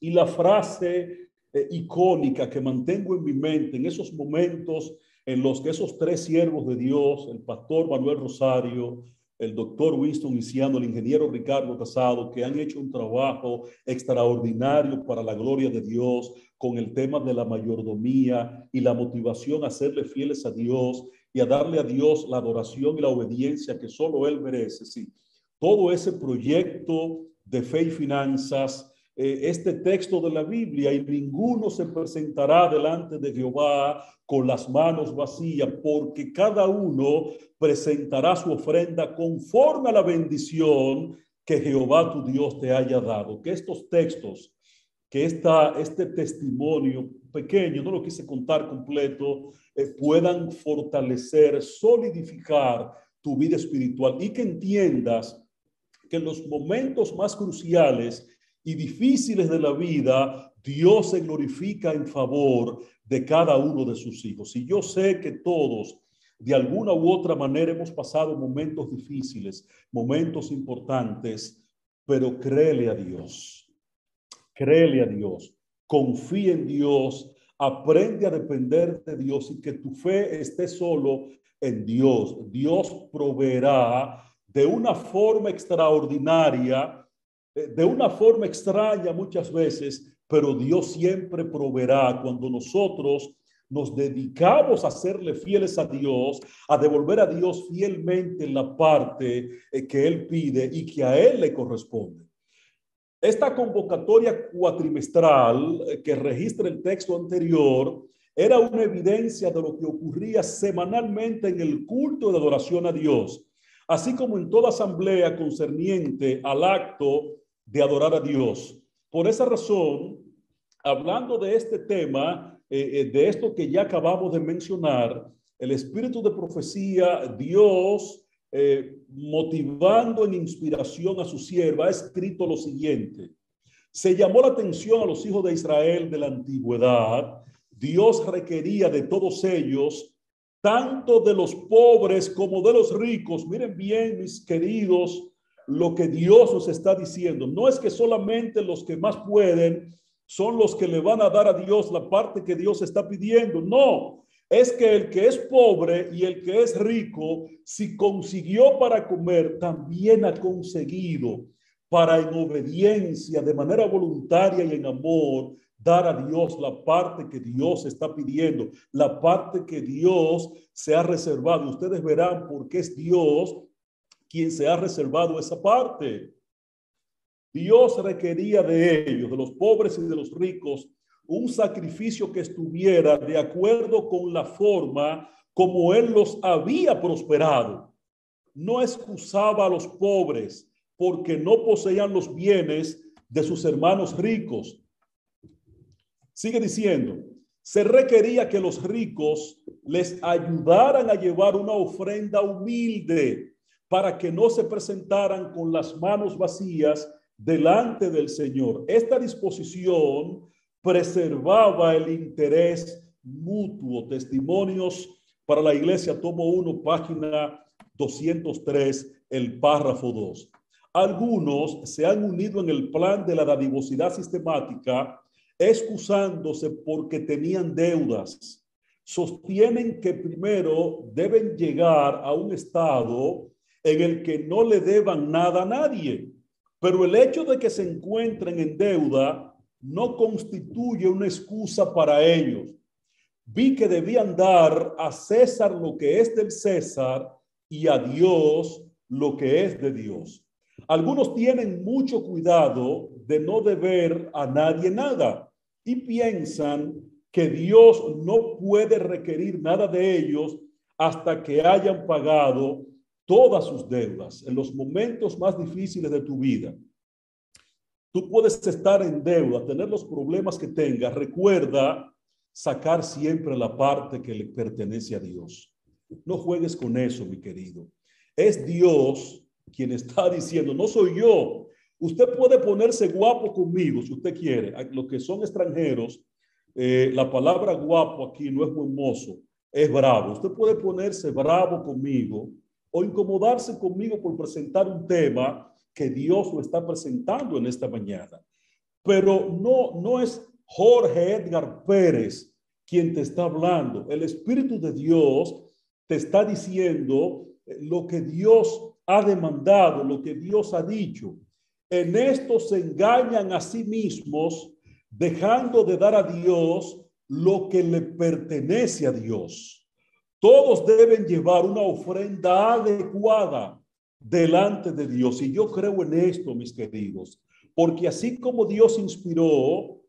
y la frase eh, icónica que mantengo en mi mente en esos momentos en los que esos tres siervos de Dios, el pastor Manuel Rosario, el doctor Winston Isiano, el ingeniero Ricardo Casado, que han hecho un trabajo extraordinario para la gloria de Dios con el tema de la mayordomía y la motivación a serle fieles a Dios y a darle a Dios la adoración y la obediencia que solo Él merece. Sí, todo ese proyecto de fe y finanzas, eh, este texto de la Biblia, y ninguno se presentará delante de Jehová con las manos vacías, porque cada uno presentará su ofrenda conforme a la bendición que Jehová tu Dios te haya dado. Que estos textos, que esta, este testimonio pequeño, no lo quise contar completo, eh, puedan fortalecer, solidificar tu vida espiritual y que entiendas que en los momentos más cruciales y difíciles de la vida, Dios se glorifica en favor de cada uno de sus hijos. Y yo sé que todos, de alguna u otra manera, hemos pasado momentos difíciles, momentos importantes, pero créele a Dios, créele a Dios, confía en Dios Aprende a depender de Dios y que tu fe esté solo en Dios. Dios proveerá de una forma extraordinaria, de una forma extraña muchas veces, pero Dios siempre proveerá cuando nosotros nos dedicamos a serle fieles a Dios, a devolver a Dios fielmente la parte eh, que Él pide y que a Él le corresponde. Esta convocatoria cuatrimestral eh, que registra el texto anterior era una evidencia de lo que ocurría semanalmente en el culto de adoración a Dios, así como en toda asamblea concerniente al acto de adorar a Dios. Por esa razón, hablando de este tema, eh, eh, de esto que ya acabamos de mencionar, el espíritu de profecía, Dios eh, motivando en inspiración a su sierva, ha escrito lo siguiente. Se llamó la atención a los hijos de Israel de la antigüedad. Dios requería de todos ellos, tanto de los pobres como de los ricos. Miren bien, mis queridos, lo que Dios nos está diciendo. No es que solamente los que más pueden son los que le van a dar a Dios la parte que Dios está pidiendo. No, es que el que es pobre y el que es rico, si consiguió para comer, también ha conseguido para en obediencia, de manera voluntaria y en amor, dar a Dios la parte que Dios está pidiendo, la parte que Dios se ha reservado. Ustedes verán por qué es Dios quien se ha reservado esa parte. Dios requería de ellos, de los pobres y de los ricos, un sacrificio que estuviera de acuerdo con la forma como Él los había prosperado. No excusaba a los pobres porque no poseían los bienes de sus hermanos ricos. Sigue diciendo, se requería que los ricos les ayudaran a llevar una ofrenda humilde para que no se presentaran con las manos vacías delante del Señor. Esta disposición preservaba el interés mutuo. Testimonios para la iglesia, tomo 1, página 203, el párrafo 2. Algunos se han unido en el plan de la dadivosidad sistemática, excusándose porque tenían deudas. Sostienen que primero deben llegar a un estado en el que no le deban nada a nadie pero el hecho de que se encuentren en deuda no constituye una excusa para ellos. Vi que debían dar a César lo que es del César y a Dios lo que es de Dios. Algunos tienen mucho cuidado de no deber a nadie nada y piensan que Dios no puede requerir nada de ellos hasta que hayan pagado todas sus deudas en los momentos más difíciles de tu vida. Tú puedes estar en deuda, tener los problemas que tengas. Recuerda sacar siempre la parte que le pertenece a Dios. No juegues con eso, mi querido. Es Dios quien está [laughs] diciendo, no soy yo. Usted puede ponerse guapo conmigo si usted quiere. Los que son extranjeros, eh, la palabra guapo aquí no es muy mozo, es bravo. Usted puede ponerse bravo conmigo o incomodarse conmigo por presentar un tema que Dios lo está presentando en esta mañana. Pero no, no es Jorge Edgar Pérez quien te está hablando. El Espíritu de Dios te está diciendo eh, lo que Dios ha demandado, lo que Dios ha dicho. En esto se engañan a sí mismos, dejando de dar a Dios lo que le pertenece a Dios. Todos deben llevar una ofrenda adecuada delante de Dios. Y yo creo en esto, mis queridos, porque así como Dios inspiró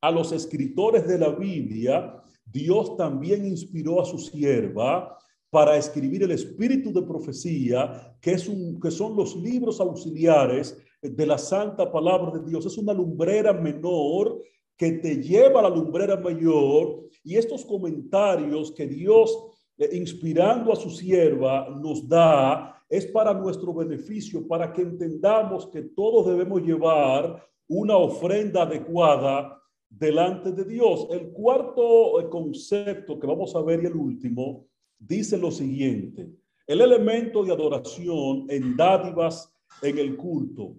a los escritores de la Biblia, Dios también inspiró a su sierva para escribir el espíritu de profecía, que, es un, que son los libros auxiliares de la santa palabra de Dios. Es una lumbrera menor que te lleva a la lumbrera mayor y estos comentarios que Dios inspirando a su sierva, nos da, es para nuestro beneficio, para que entendamos que todos debemos llevar una ofrenda adecuada delante de Dios. El cuarto eh, concepto que vamos a ver y el último dice lo siguiente, el elemento de adoración en dádivas en el culto.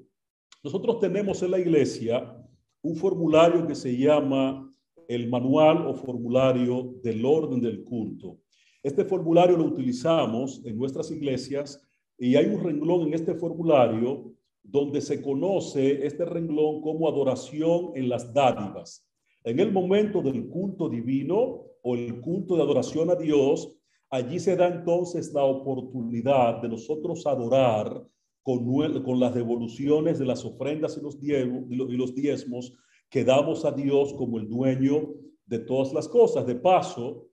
Nosotros tenemos en la iglesia un formulario que se llama el manual o formulario del orden del culto. Este formulario lo utilizamos en nuestras iglesias y hay un renglón en este formulario donde se conoce este renglón como adoración en las dádivas. En el momento del culto divino o el culto de adoración a Dios, allí se da entonces la oportunidad de nosotros adorar con, con las devoluciones de las ofrendas y los, y los diezmos que damos a Dios como el dueño de todas las cosas. De paso,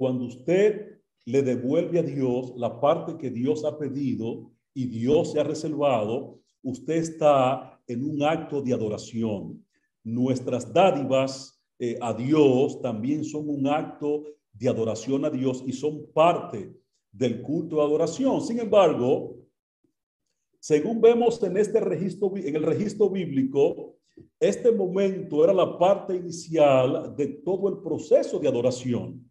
cuando usted le devuelve a Dios la parte que Dios ha pedido y Dios se ha reservado, usted está en un acto de adoración. Nuestras dádivas eh, a Dios también son un acto de adoración a Dios y son parte del culto de adoración. Sin embargo, según vemos en este registro, en el registro bíblico, este momento era la parte inicial de todo el proceso de adoración.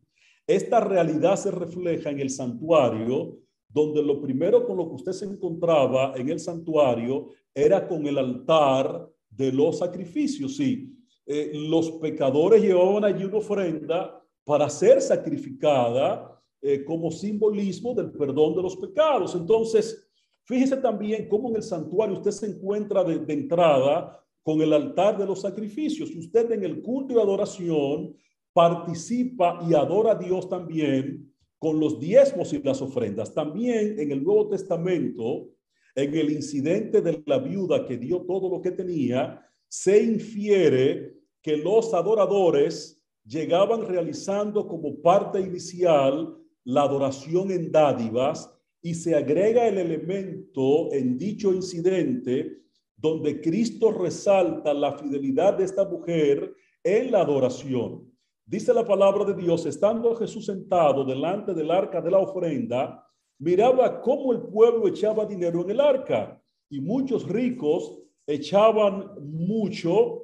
Esta realidad se refleja en el santuario, donde lo primero con lo que usted se encontraba en el santuario era con el altar de los sacrificios. Sí, eh, los pecadores llevaban allí una ofrenda para ser sacrificada eh, como simbolismo del perdón de los pecados. Entonces, fíjese también cómo en el santuario usted se encuentra de, entrada con el altar de los sacrificios. Usted en el culto y adoración participa y adora a Dios también con los diezmos y las ofrendas. También en el Nuevo Testamento, en el incidente de la viuda que dio todo lo que tenía, se infiere que los adoradores llegaban realizando como parte inicial la adoración en dádivas y se agrega el elemento en dicho incidente donde Cristo resalta la fidelidad de esta mujer en la adoración. Dice la palabra de Dios, estando Jesús sentado delante del arca de la ofrenda, miraba cómo el pueblo echaba dinero en el arca y muchos ricos echaban mucho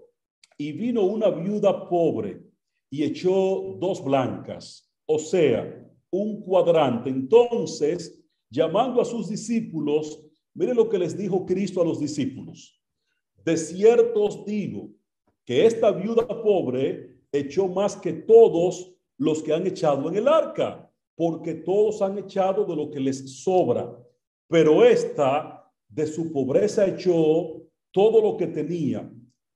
y vino una viuda pobre y echó dos blancas, o sea, un cuadrante. Entonces, llamando a sus discípulos, mire lo que les dijo Cristo a los discípulos. De cierto os digo que esta viuda pobre echó más que todos los que han echado en el arca, porque todos han echado de lo que les sobra, pero esta de su pobreza echó todo lo que tenía,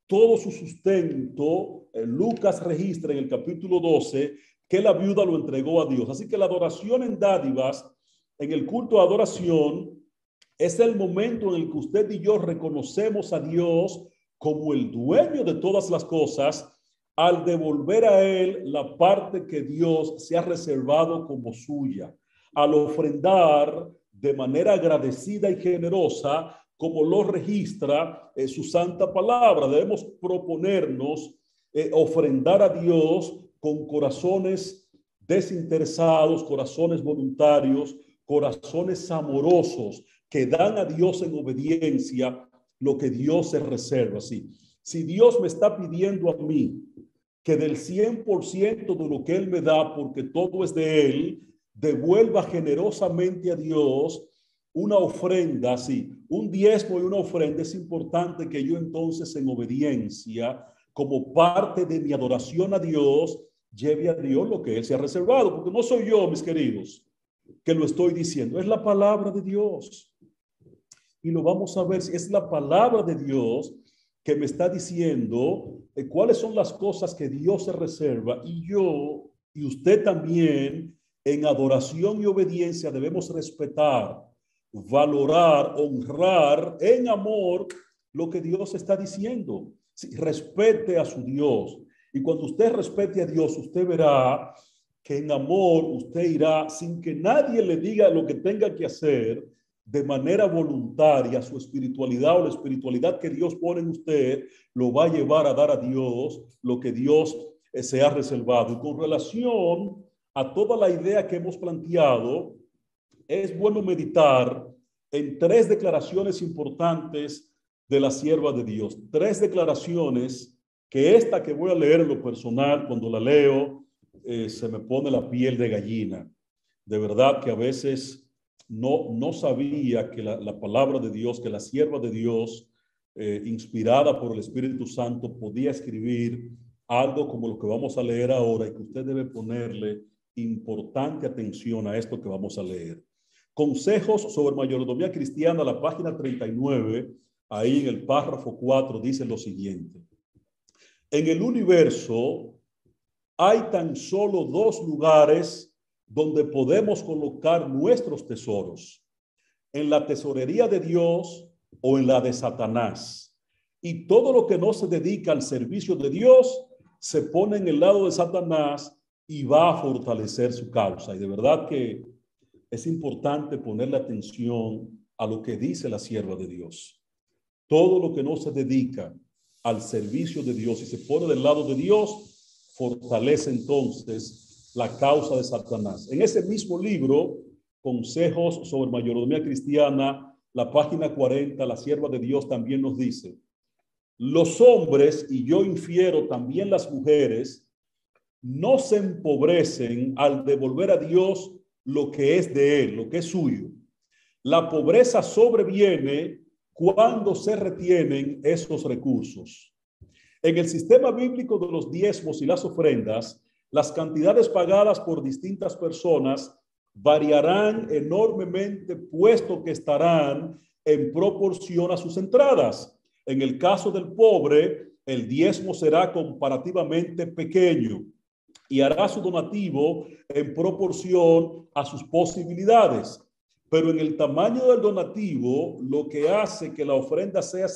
todo su sustento. Lucas registra en el capítulo 12 que la viuda lo entregó a Dios. Así que la adoración en dádivas, en el culto de adoración, es el momento en el que usted y yo reconocemos a Dios como el dueño de todas las cosas al devolver a Él la parte que Dios se ha reservado como suya, al ofrendar de manera agradecida y generosa, como lo registra en su santa palabra. Debemos proponernos eh, ofrendar a Dios con corazones desinteresados, corazones voluntarios, corazones amorosos que dan a Dios en obediencia lo que Dios se reserva. Sí. Si Dios me está pidiendo a mí que del 100% de lo que Él me da, porque todo es de Él, devuelva generosamente a Dios una ofrenda, sí, un diezmo y una ofrenda, es importante que yo entonces en obediencia, como parte de mi adoración a Dios, lleve a Dios lo que Él se ha reservado, porque no soy yo, mis queridos, que lo estoy diciendo, es la palabra de Dios. Y lo vamos a ver si es la palabra de Dios que me está diciendo eh, cuáles son las cosas que Dios se reserva y yo y usted también en adoración y obediencia debemos respetar, valorar, honrar en amor lo que Dios está diciendo. respete a su Dios. Y cuando usted respete a Dios, usted verá que en amor usted irá sin que nadie le diga lo que tenga que hacer de manera voluntaria. Su espiritualidad o la espiritualidad que Dios pone en usted lo va a llevar a dar a Dios lo que Dios eh, se ha reservado. Y con relación a toda la idea que hemos planteado, es bueno meditar en tres declaraciones importantes de la sierva de Dios. Tres declaraciones que esta que voy a leer en lo personal, cuando la leo, eh, se me pone la piel de gallina. De verdad que a veces no, sabía que la, palabra de Dios, que la sierva de Dios, eh, inspirada por el Espíritu Santo, podía escribir algo como lo que vamos a leer ahora y que usted debe ponerle importante atención a esto que vamos a leer. Consejos sobre mayordomía cristiana, la página 39, ahí en el párrafo 4, dice lo siguiente. En el universo hay tan solo dos lugares donde podemos colocar nuestros tesoros, en la tesorería de Dios o en la de Satanás. Y todo lo que no se dedica al servicio de Dios se pone en el lado de Satanás y va a fortalecer su causa. Y de verdad que es importante ponerle atención a lo que dice la sierva de Dios. Todo lo que no se dedica al servicio de Dios y se pone del lado de Dios, fortalece entonces la causa de Satanás. En ese mismo libro, Consejos sobre Mayordomía Cristiana, la página 40, la sierva de Dios también nos dice, los hombres, y yo infiero también las mujeres, no se empobrecen al devolver a Dios lo que es de Él, lo que es suyo. La pobreza sobreviene cuando se retienen esos recursos. En el sistema bíblico de los diezmos y las ofrendas, las cantidades pagadas por distintas personas variarán enormemente, puesto que estarán en proporción a sus entradas. En el caso del pobre, el diezmo será comparativamente pequeño y hará su donativo en proporción a sus posibilidades. Pero en el tamaño del donativo, lo que hace que la ofrenda sea,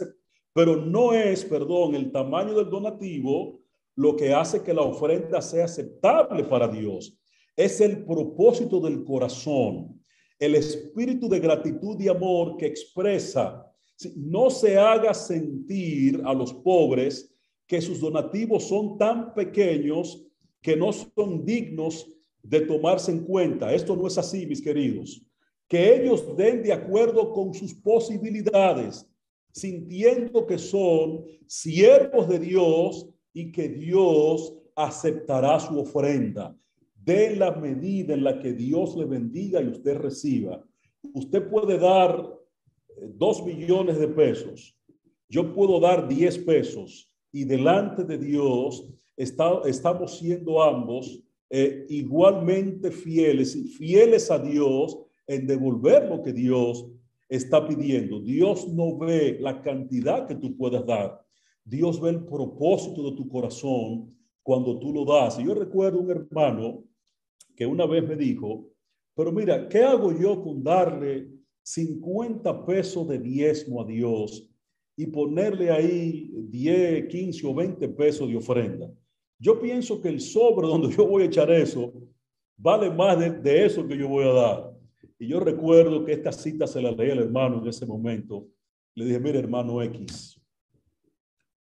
pero no es, perdón, el tamaño del donativo lo que hace que la ofrenda sea aceptable para Dios. Es el propósito del corazón, el espíritu de gratitud y amor que expresa. No se haga sentir a los pobres que sus donativos son tan pequeños que no son dignos de tomarse en cuenta. Esto no es así, mis queridos. Que ellos den de acuerdo con sus posibilidades, sintiendo que son siervos de Dios y que Dios aceptará su ofrenda de la medida en la que Dios le bendiga y usted reciba. Usted puede dar eh, dos millones de pesos. Yo puedo dar diez pesos y delante de Dios está, estamos siendo ambos eh, igualmente fieles, fieles a Dios en devolver lo que Dios está pidiendo. Dios no ve la cantidad que tú puedas dar. Dios ve el propósito de tu corazón cuando tú lo das. Y yo recuerdo un hermano que una vez me dijo, pero mira, ¿qué hago yo con darle 50 pesos de diezmo a Dios y ponerle ahí 10, 15 o 20 pesos de ofrenda? Yo pienso que el sobre donde yo voy a echar eso vale más de, eso que yo voy a dar. Y yo recuerdo que esta cita se la leí al hermano en ese momento. Le dije, mire hermano X,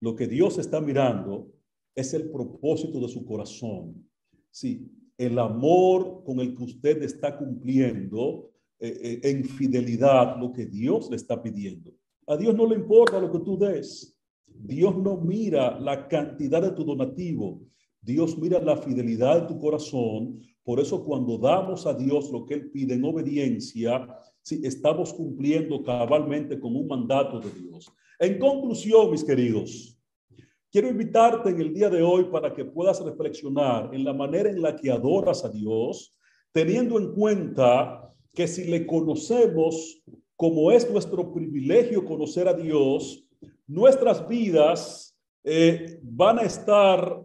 lo que Dios está mirando es el propósito de su corazón. Sí, el amor con el que usted está cumpliendo eh, eh, en fidelidad lo que Dios le está pidiendo. A Dios no le importa lo que tú des. Dios no mira la cantidad de tu donativo. Dios mira la fidelidad de tu corazón. Por eso cuando damos a Dios lo que Él pide en obediencia, sí, estamos cumpliendo cabalmente con un mandato de Dios. En conclusión, mis queridos, quiero invitarte en el día de hoy para que puedas reflexionar en la manera en la que adoras a Dios, teniendo en cuenta que si le conocemos como es nuestro privilegio conocer a Dios, nuestras vidas eh, van a estar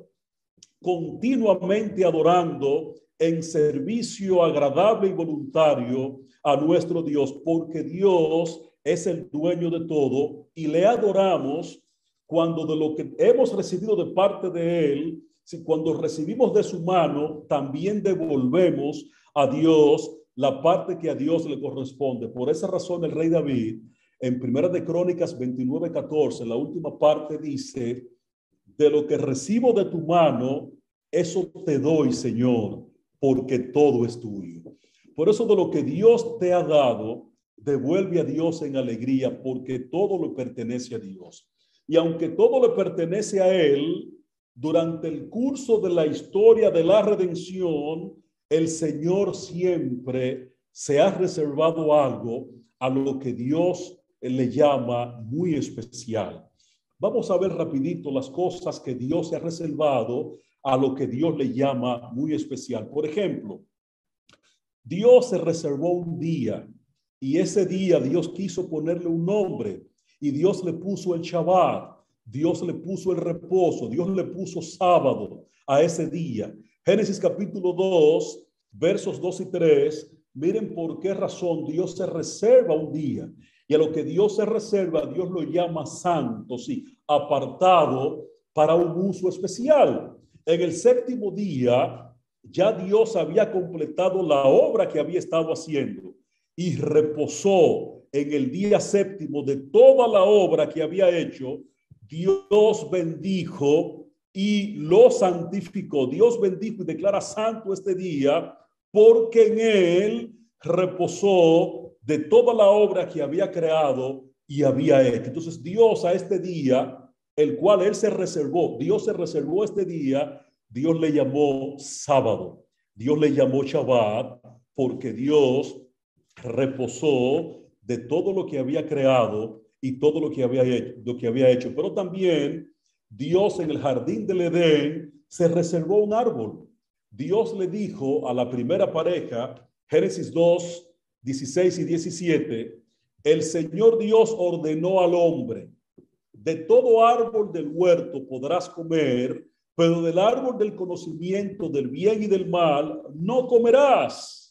continuamente adorando en servicio agradable y voluntario a nuestro Dios, porque Dios es el dueño de todo y le adoramos cuando de lo que hemos recibido de parte de Él, si cuando recibimos de su mano, también devolvemos a Dios la parte que a Dios le corresponde. Por esa razón el rey David, en Primera de Crónicas 29, 14, la última parte dice, de lo que recibo de tu mano, eso te doy, Señor, porque todo es tuyo. Por eso de lo que Dios te ha dado, devuelve a Dios en alegría, porque todo lo pertenece a Dios. Y aunque todo le pertenece a Él, durante el curso de la historia de la redención, el Señor siempre se ha reservado algo a lo que Dios le llama muy especial. Vamos a ver rapidito las cosas que Dios se ha reservado a lo que Dios le llama muy especial. Por ejemplo, Dios se reservó un día y ese día Dios quiso ponerle un nombre y Dios le puso el Shabbat, Dios le puso el reposo, Dios le puso sábado a ese día. Génesis capítulo 2, versos 2 y 3, miren por qué razón Dios se reserva un día. Y a lo que Dios se reserva, Dios lo llama santo, sí, apartado para un uso especial. En el séptimo día, ya Dios había completado la obra que había estado haciendo y reposó en el día séptimo de toda la obra que había hecho, Dios bendijo y lo santificó. Dios bendijo y declara santo este día porque en él reposó de toda la obra que había creado y había hecho. Entonces Dios a este día, el cual él se reservó, Dios se reservó este día, Dios le llamó sábado, Dios le llamó Shabbat, porque Dios reposó de todo lo que había creado y todo lo que había hecho. Pero también Dios en el jardín del Edén se reservó un árbol Dios le dijo a la primera pareja, Génesis 2, 16 y 17, el Señor Dios ordenó al hombre, de todo árbol del huerto podrás comer, pero del árbol del conocimiento del bien y del mal no comerás,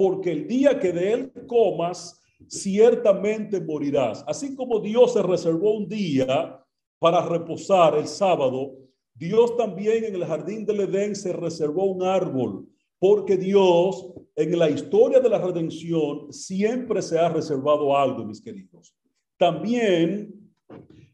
porque el día que de él comas, ciertamente morirás. Así como Dios se reservó un día para reposar el sábado, Dios también en el jardín del Edén se reservó un árbol, porque Dios en la historia de la redención siempre se ha reservado algo, mis queridos. También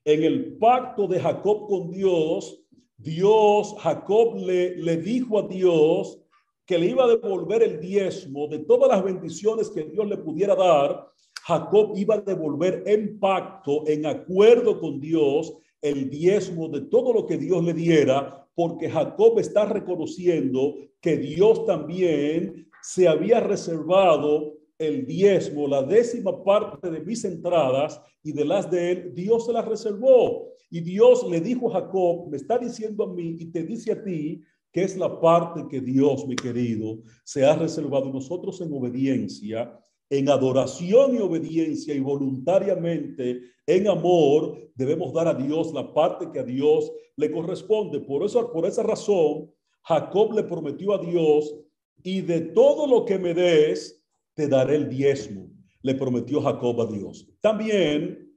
en el pacto de Jacob con Dios, Dios, Jacob le, le dijo a Dios que le iba a devolver el diezmo de todas las bendiciones que Dios le pudiera dar. Jacob iba a devolver en pacto, en acuerdo con Dios, el diezmo de todo lo que Dios le diera, porque Jacob está reconociendo que Dios también se había reservado el diezmo, la décima parte de mis entradas y de las de él, Dios se las reservó. Y Dios le dijo a Jacob, me está diciendo a mí y te dice a ti que es la parte que Dios, mi querido, se ha reservado. Nosotros en obediencia en adoración y obediencia y voluntariamente en amor, debemos dar a Dios la parte que a Dios le corresponde. Por eso, por esa razón, Jacob le prometió a Dios, y de todo lo que me des, te daré el diezmo. Le prometió Jacob a Dios. También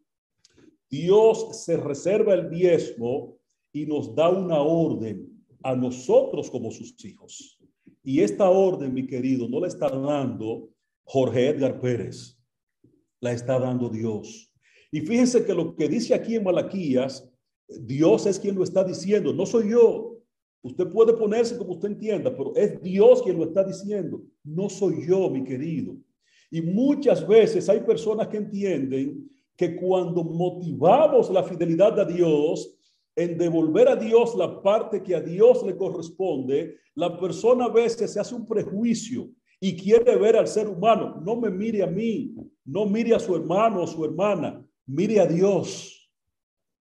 Dios se reserva el diezmo y nos da una orden a nosotros como sus hijos. Y esta orden, mi querido, no la está dando Jorge Edgar Pérez. La está dando Dios. Y fíjense que lo que dice aquí en Malaquías, Dios es quien lo está diciendo, no soy yo. Usted puede ponerse como usted entienda, pero es Dios quien lo está diciendo, no soy yo, mi querido. Y muchas veces hay personas que entienden que cuando motivamos la fidelidad a Dios, en devolver a Dios la parte que a Dios le corresponde, la persona a veces se hace un prejuicio y quiere ver al ser humano. No me mire a mí, no mire a su hermano o su hermana, mire a Dios.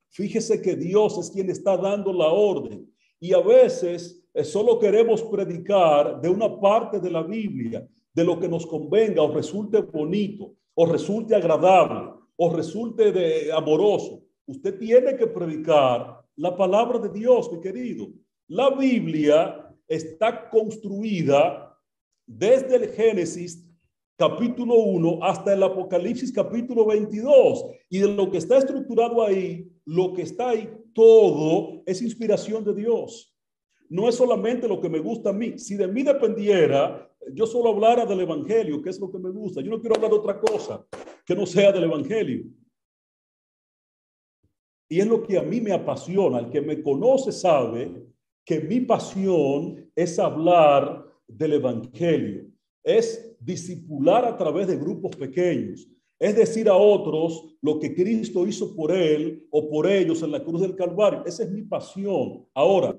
Fíjese que Dios es quien está dando la orden. Y a veces eh, solo queremos predicar de una parte de la Biblia, de lo que nos convenga o resulte bonito, o resulte agradable, o resulte de amoroso. Usted tiene que predicar la palabra de Dios, mi querido. La Biblia está construida desde el Génesis capítulo 1 hasta el Apocalipsis capítulo 22. Y de lo que está estructurado ahí, lo que está ahí, todo es inspiración de Dios. No es solamente lo que me gusta a mí. Si de mí dependiera, yo solo hablara del Evangelio, que es lo que me gusta. Yo no quiero hablar de otra cosa que no sea del Evangelio. Y es lo que a mí me apasiona. El que me conoce sabe que mi pasión es hablar del Evangelio, es discipular a través de grupos pequeños, es decir a otros lo que Cristo hizo por él o por ellos en la cruz del Calvario. Esa es mi pasión. Ahora,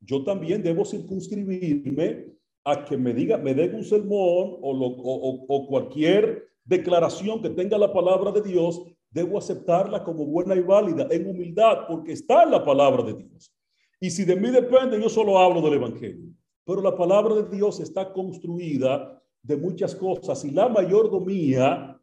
yo también debo circunscribirme a que me diga, me den un sermón o, o cualquier declaración que tenga la palabra de Dios, debo aceptarla como buena y válida en humildad, porque está en la palabra de Dios. Y si de mí depende, yo solo hablo del Evangelio. Pero la palabra de Dios está construida de muchas cosas y la mayordomía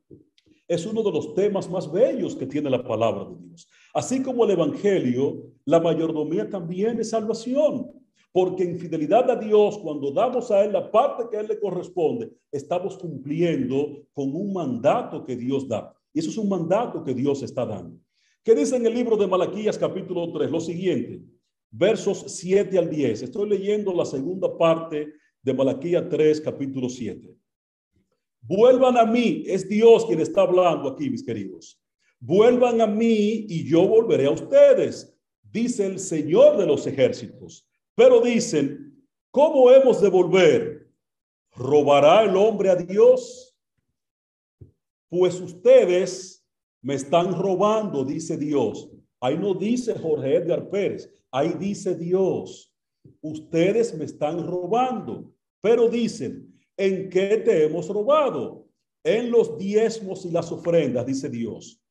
es uno de los temas más bellos que tiene la palabra de Dios. Así como el Evangelio, la mayordomía también es salvación, porque en fidelidad a Dios, cuando damos a Él la parte que a Él le corresponde, estamos cumpliendo con un mandato que Dios da. Y eso es un mandato que Dios está dando. ¿Qué dice en el libro de Malaquías capítulo 3? Lo siguiente versos 7 al 10. Estoy leyendo la segunda parte de Malaquía 3, capítulo 7. Vuelvan a mí, es Dios quien está hablando aquí, mis queridos. Vuelvan a mí y yo volveré a ustedes, dice el Señor de los ejércitos. Pero dicen, ¿cómo hemos de volver? ¿Robará el hombre a Dios? Pues ustedes me están robando, dice Dios. Ahí no dice Jorge Edgar Pérez, Ahí dice Dios, ustedes me están robando, pero dicen, ¿en qué te hemos robado? En los diezmos y las ofrendas, dice Dios.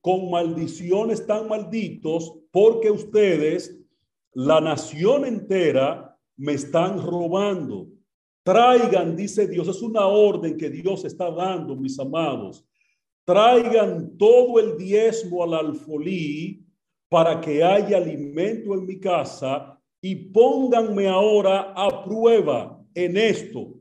Con maldiciones tan malditos, porque ustedes, la nación entera, me están robando. Traigan, dice Dios, es una orden que Dios está dando, mis amados. Traigan todo el diezmo al alfolí para que haya alimento en mi casa y pónganme ahora a prueba en esto,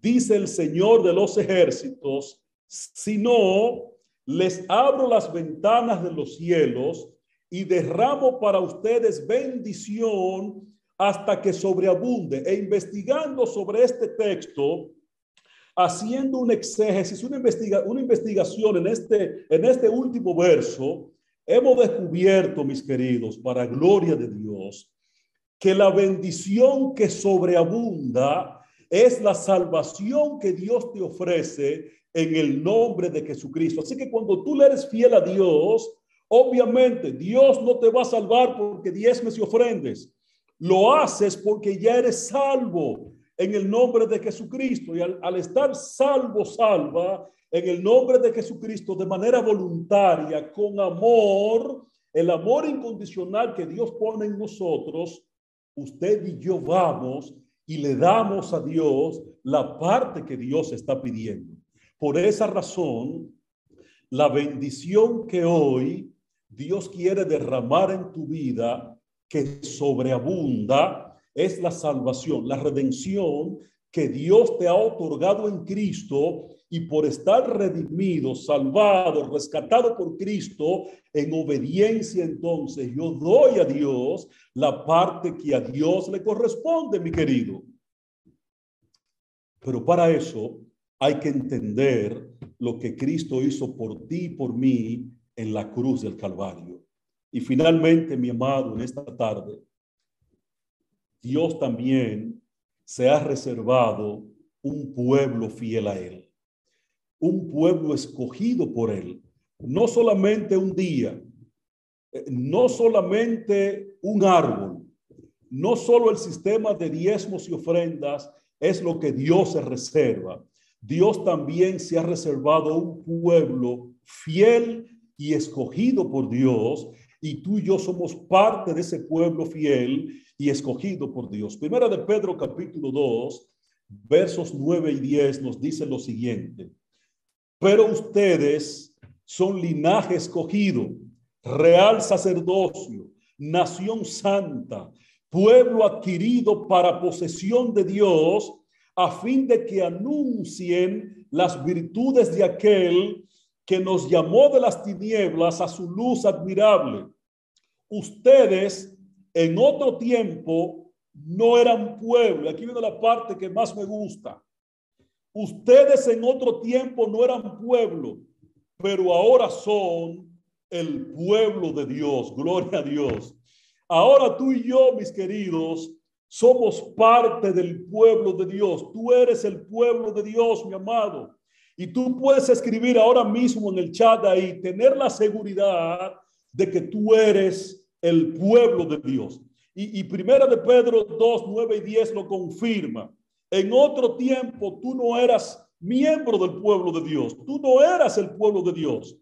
dice el Señor de los ejércitos, si no, les abro las ventanas de los cielos y derramo para ustedes bendición hasta que sobreabunde. E investigando sobre este texto, haciendo un exégesis, una, investiga una investigación en este, en este último verso, hemos descubierto, mis queridos, para gloria de Dios, que la bendición que sobreabunda es la salvación que Dios te ofrece en el nombre de Jesucristo. Así que cuando tú le eres fiel a Dios, obviamente Dios no te va a salvar porque diezmes y ofrendes. Lo haces porque ya eres salvo en el nombre de Jesucristo. Y al, estar salvo, salva en el nombre de Jesucristo de manera voluntaria, con amor, el amor incondicional que Dios pone en nosotros, usted y yo vamos y le damos a Dios la parte que Dios está pidiendo. Por esa razón, la bendición que hoy Dios quiere derramar en tu vida, que sobreabunda, es la salvación, la redención que Dios te ha otorgado en Cristo y por estar redimido, salvado, rescatado por Cristo, en obediencia entonces yo doy a Dios la parte que a Dios le corresponde, mi querido. Pero para eso hay que entender lo que Cristo hizo por ti y por mí en la cruz del Calvario. Y finalmente, mi amado, en esta tarde, Dios también se ha reservado un pueblo fiel a Él un pueblo escogido por él. No solamente un día, eh, no solamente un árbol, no solo el sistema de diezmos y ofrendas es lo que Dios se reserva. Dios también se ha reservado un pueblo fiel y escogido por Dios, y tú y yo somos parte de ese pueblo fiel y escogido por Dios. Primera de Pedro capítulo 2, versos 9 y 10 nos dice lo siguiente. Pero ustedes son linaje escogido, real sacerdocio, nación santa, pueblo adquirido para posesión de Dios, a fin de que anuncien las virtudes de aquel que nos llamó de las tinieblas a su luz admirable. Ustedes en otro tiempo no eran pueblo. Aquí viene la parte que más me gusta. Ustedes en otro tiempo no eran pueblo, pero ahora son el pueblo de Dios. Gloria a Dios. Ahora tú y yo, mis queridos, somos parte del pueblo de Dios. Tú eres el pueblo de Dios, mi amado. Y tú puedes escribir ahora mismo en el chat ahí, tener la seguridad de que tú eres el pueblo de Dios. Y, y primera de Pedro 2, 9 y 10 lo confirma. En otro tiempo tú no eras miembro del pueblo de Dios, tú no eras el pueblo de Dios,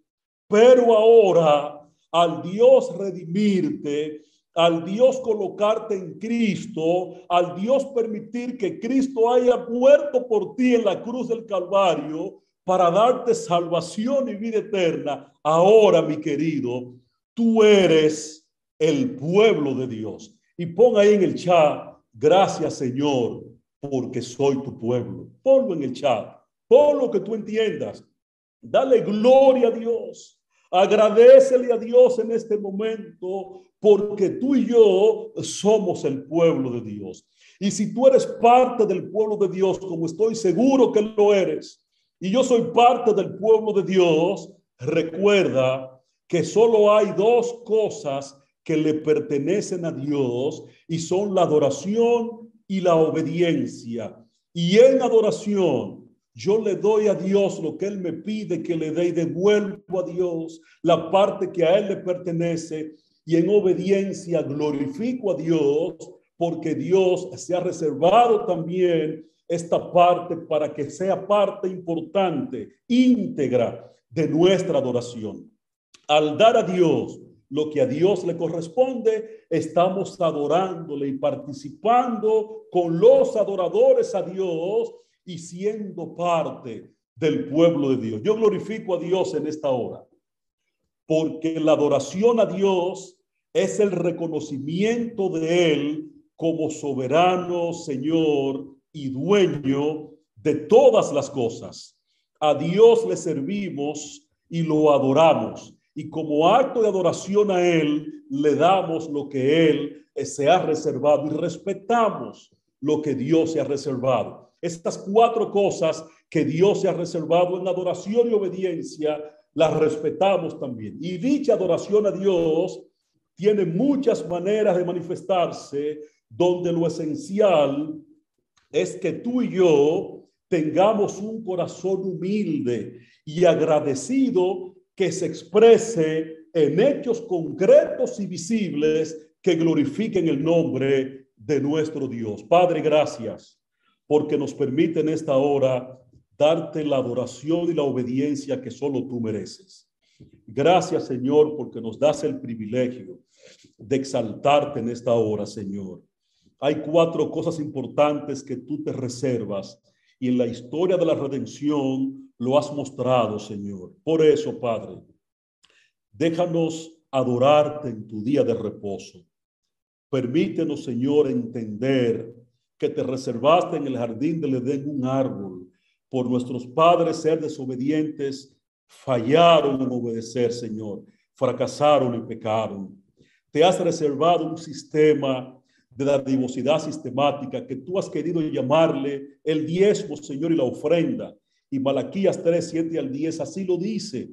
pero ahora al Dios redimirte, al Dios colocarte en Cristo, al Dios permitir que Cristo haya muerto por ti en la cruz del Calvario para darte salvación y vida eterna, ahora mi querido, tú eres el pueblo de Dios. Y pon ahí en el chat, gracias Señor porque soy tu pueblo. Ponlo en el chat, pon lo que tú entiendas. Dale gloria a Dios. Agradecele a Dios en este momento porque tú y yo somos el pueblo de Dios. Y si tú eres parte del pueblo de Dios, como estoy seguro que lo eres, y yo soy parte del pueblo de Dios, recuerda que solo hay dos cosas que le pertenecen a Dios y son la adoración y la obediencia. Y en adoración, yo le doy a Dios lo que Él me pide que le dé y devuelvo a Dios la parte que a Él le pertenece. Y en obediencia glorifico a Dios porque Dios se ha reservado también esta parte para que sea parte importante, íntegra de nuestra adoración. Al dar a Dios lo que a Dios le corresponde, estamos adorándole y participando con los adoradores a Dios y siendo parte del pueblo de Dios. Yo glorifico a Dios en esta hora, porque la adoración a Dios es el reconocimiento de Él como soberano, Señor y dueño de todas las cosas. A Dios le servimos y lo adoramos. Y como acto de adoración a Él, le damos lo que Él se ha reservado y respetamos lo que Dios se ha reservado. Estas cuatro cosas que Dios se ha reservado en adoración y obediencia, las respetamos también. Y dicha adoración a Dios tiene muchas maneras de manifestarse, donde lo esencial es que tú y yo tengamos un corazón humilde y agradecido que se exprese en hechos concretos y visibles que glorifiquen el nombre de nuestro Dios. Padre, gracias porque nos permite en esta hora darte la adoración y la obediencia que solo tú mereces. Gracias, Señor, porque nos das el privilegio de exaltarte en esta hora, Señor. Hay cuatro cosas importantes que tú te reservas y en la historia de la redención lo has mostrado, Señor. Por eso, Padre, déjanos adorarte en tu día de reposo. Permítenos, Señor, entender que te reservaste en el jardín del Edén un árbol. Por nuestros padres ser desobedientes, fallaron en obedecer, Señor. Fracasaron y pecaron. Te has reservado un sistema de la dadivosidad sistemática que tú has querido llamarle el diezmo, Señor, y la ofrenda. Y Malaquías 3, 7 al 10 así lo dice.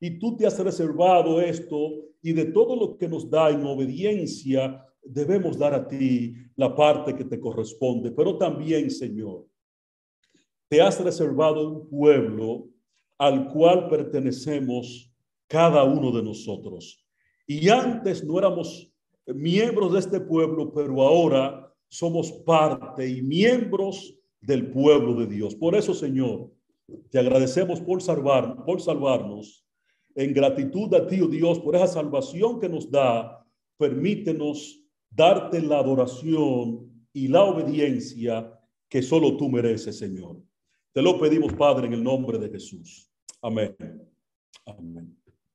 Y tú te has reservado esto y de todo lo que nos da en obediencia debemos dar a ti la parte que te corresponde. Pero también, Señor, te has reservado un pueblo al cual pertenecemos cada uno de nosotros. Y antes no éramos miembros de este pueblo, pero ahora somos parte y miembros del pueblo de Dios. Por eso, Señor, te agradecemos por salvar, por salvarnos. En gratitud a ti, oh Dios, por esa salvación que nos da, permítenos darte la adoración y la obediencia que solo tú mereces, Señor. Te lo pedimos, Padre, en el nombre de Jesús. Amén. Amén.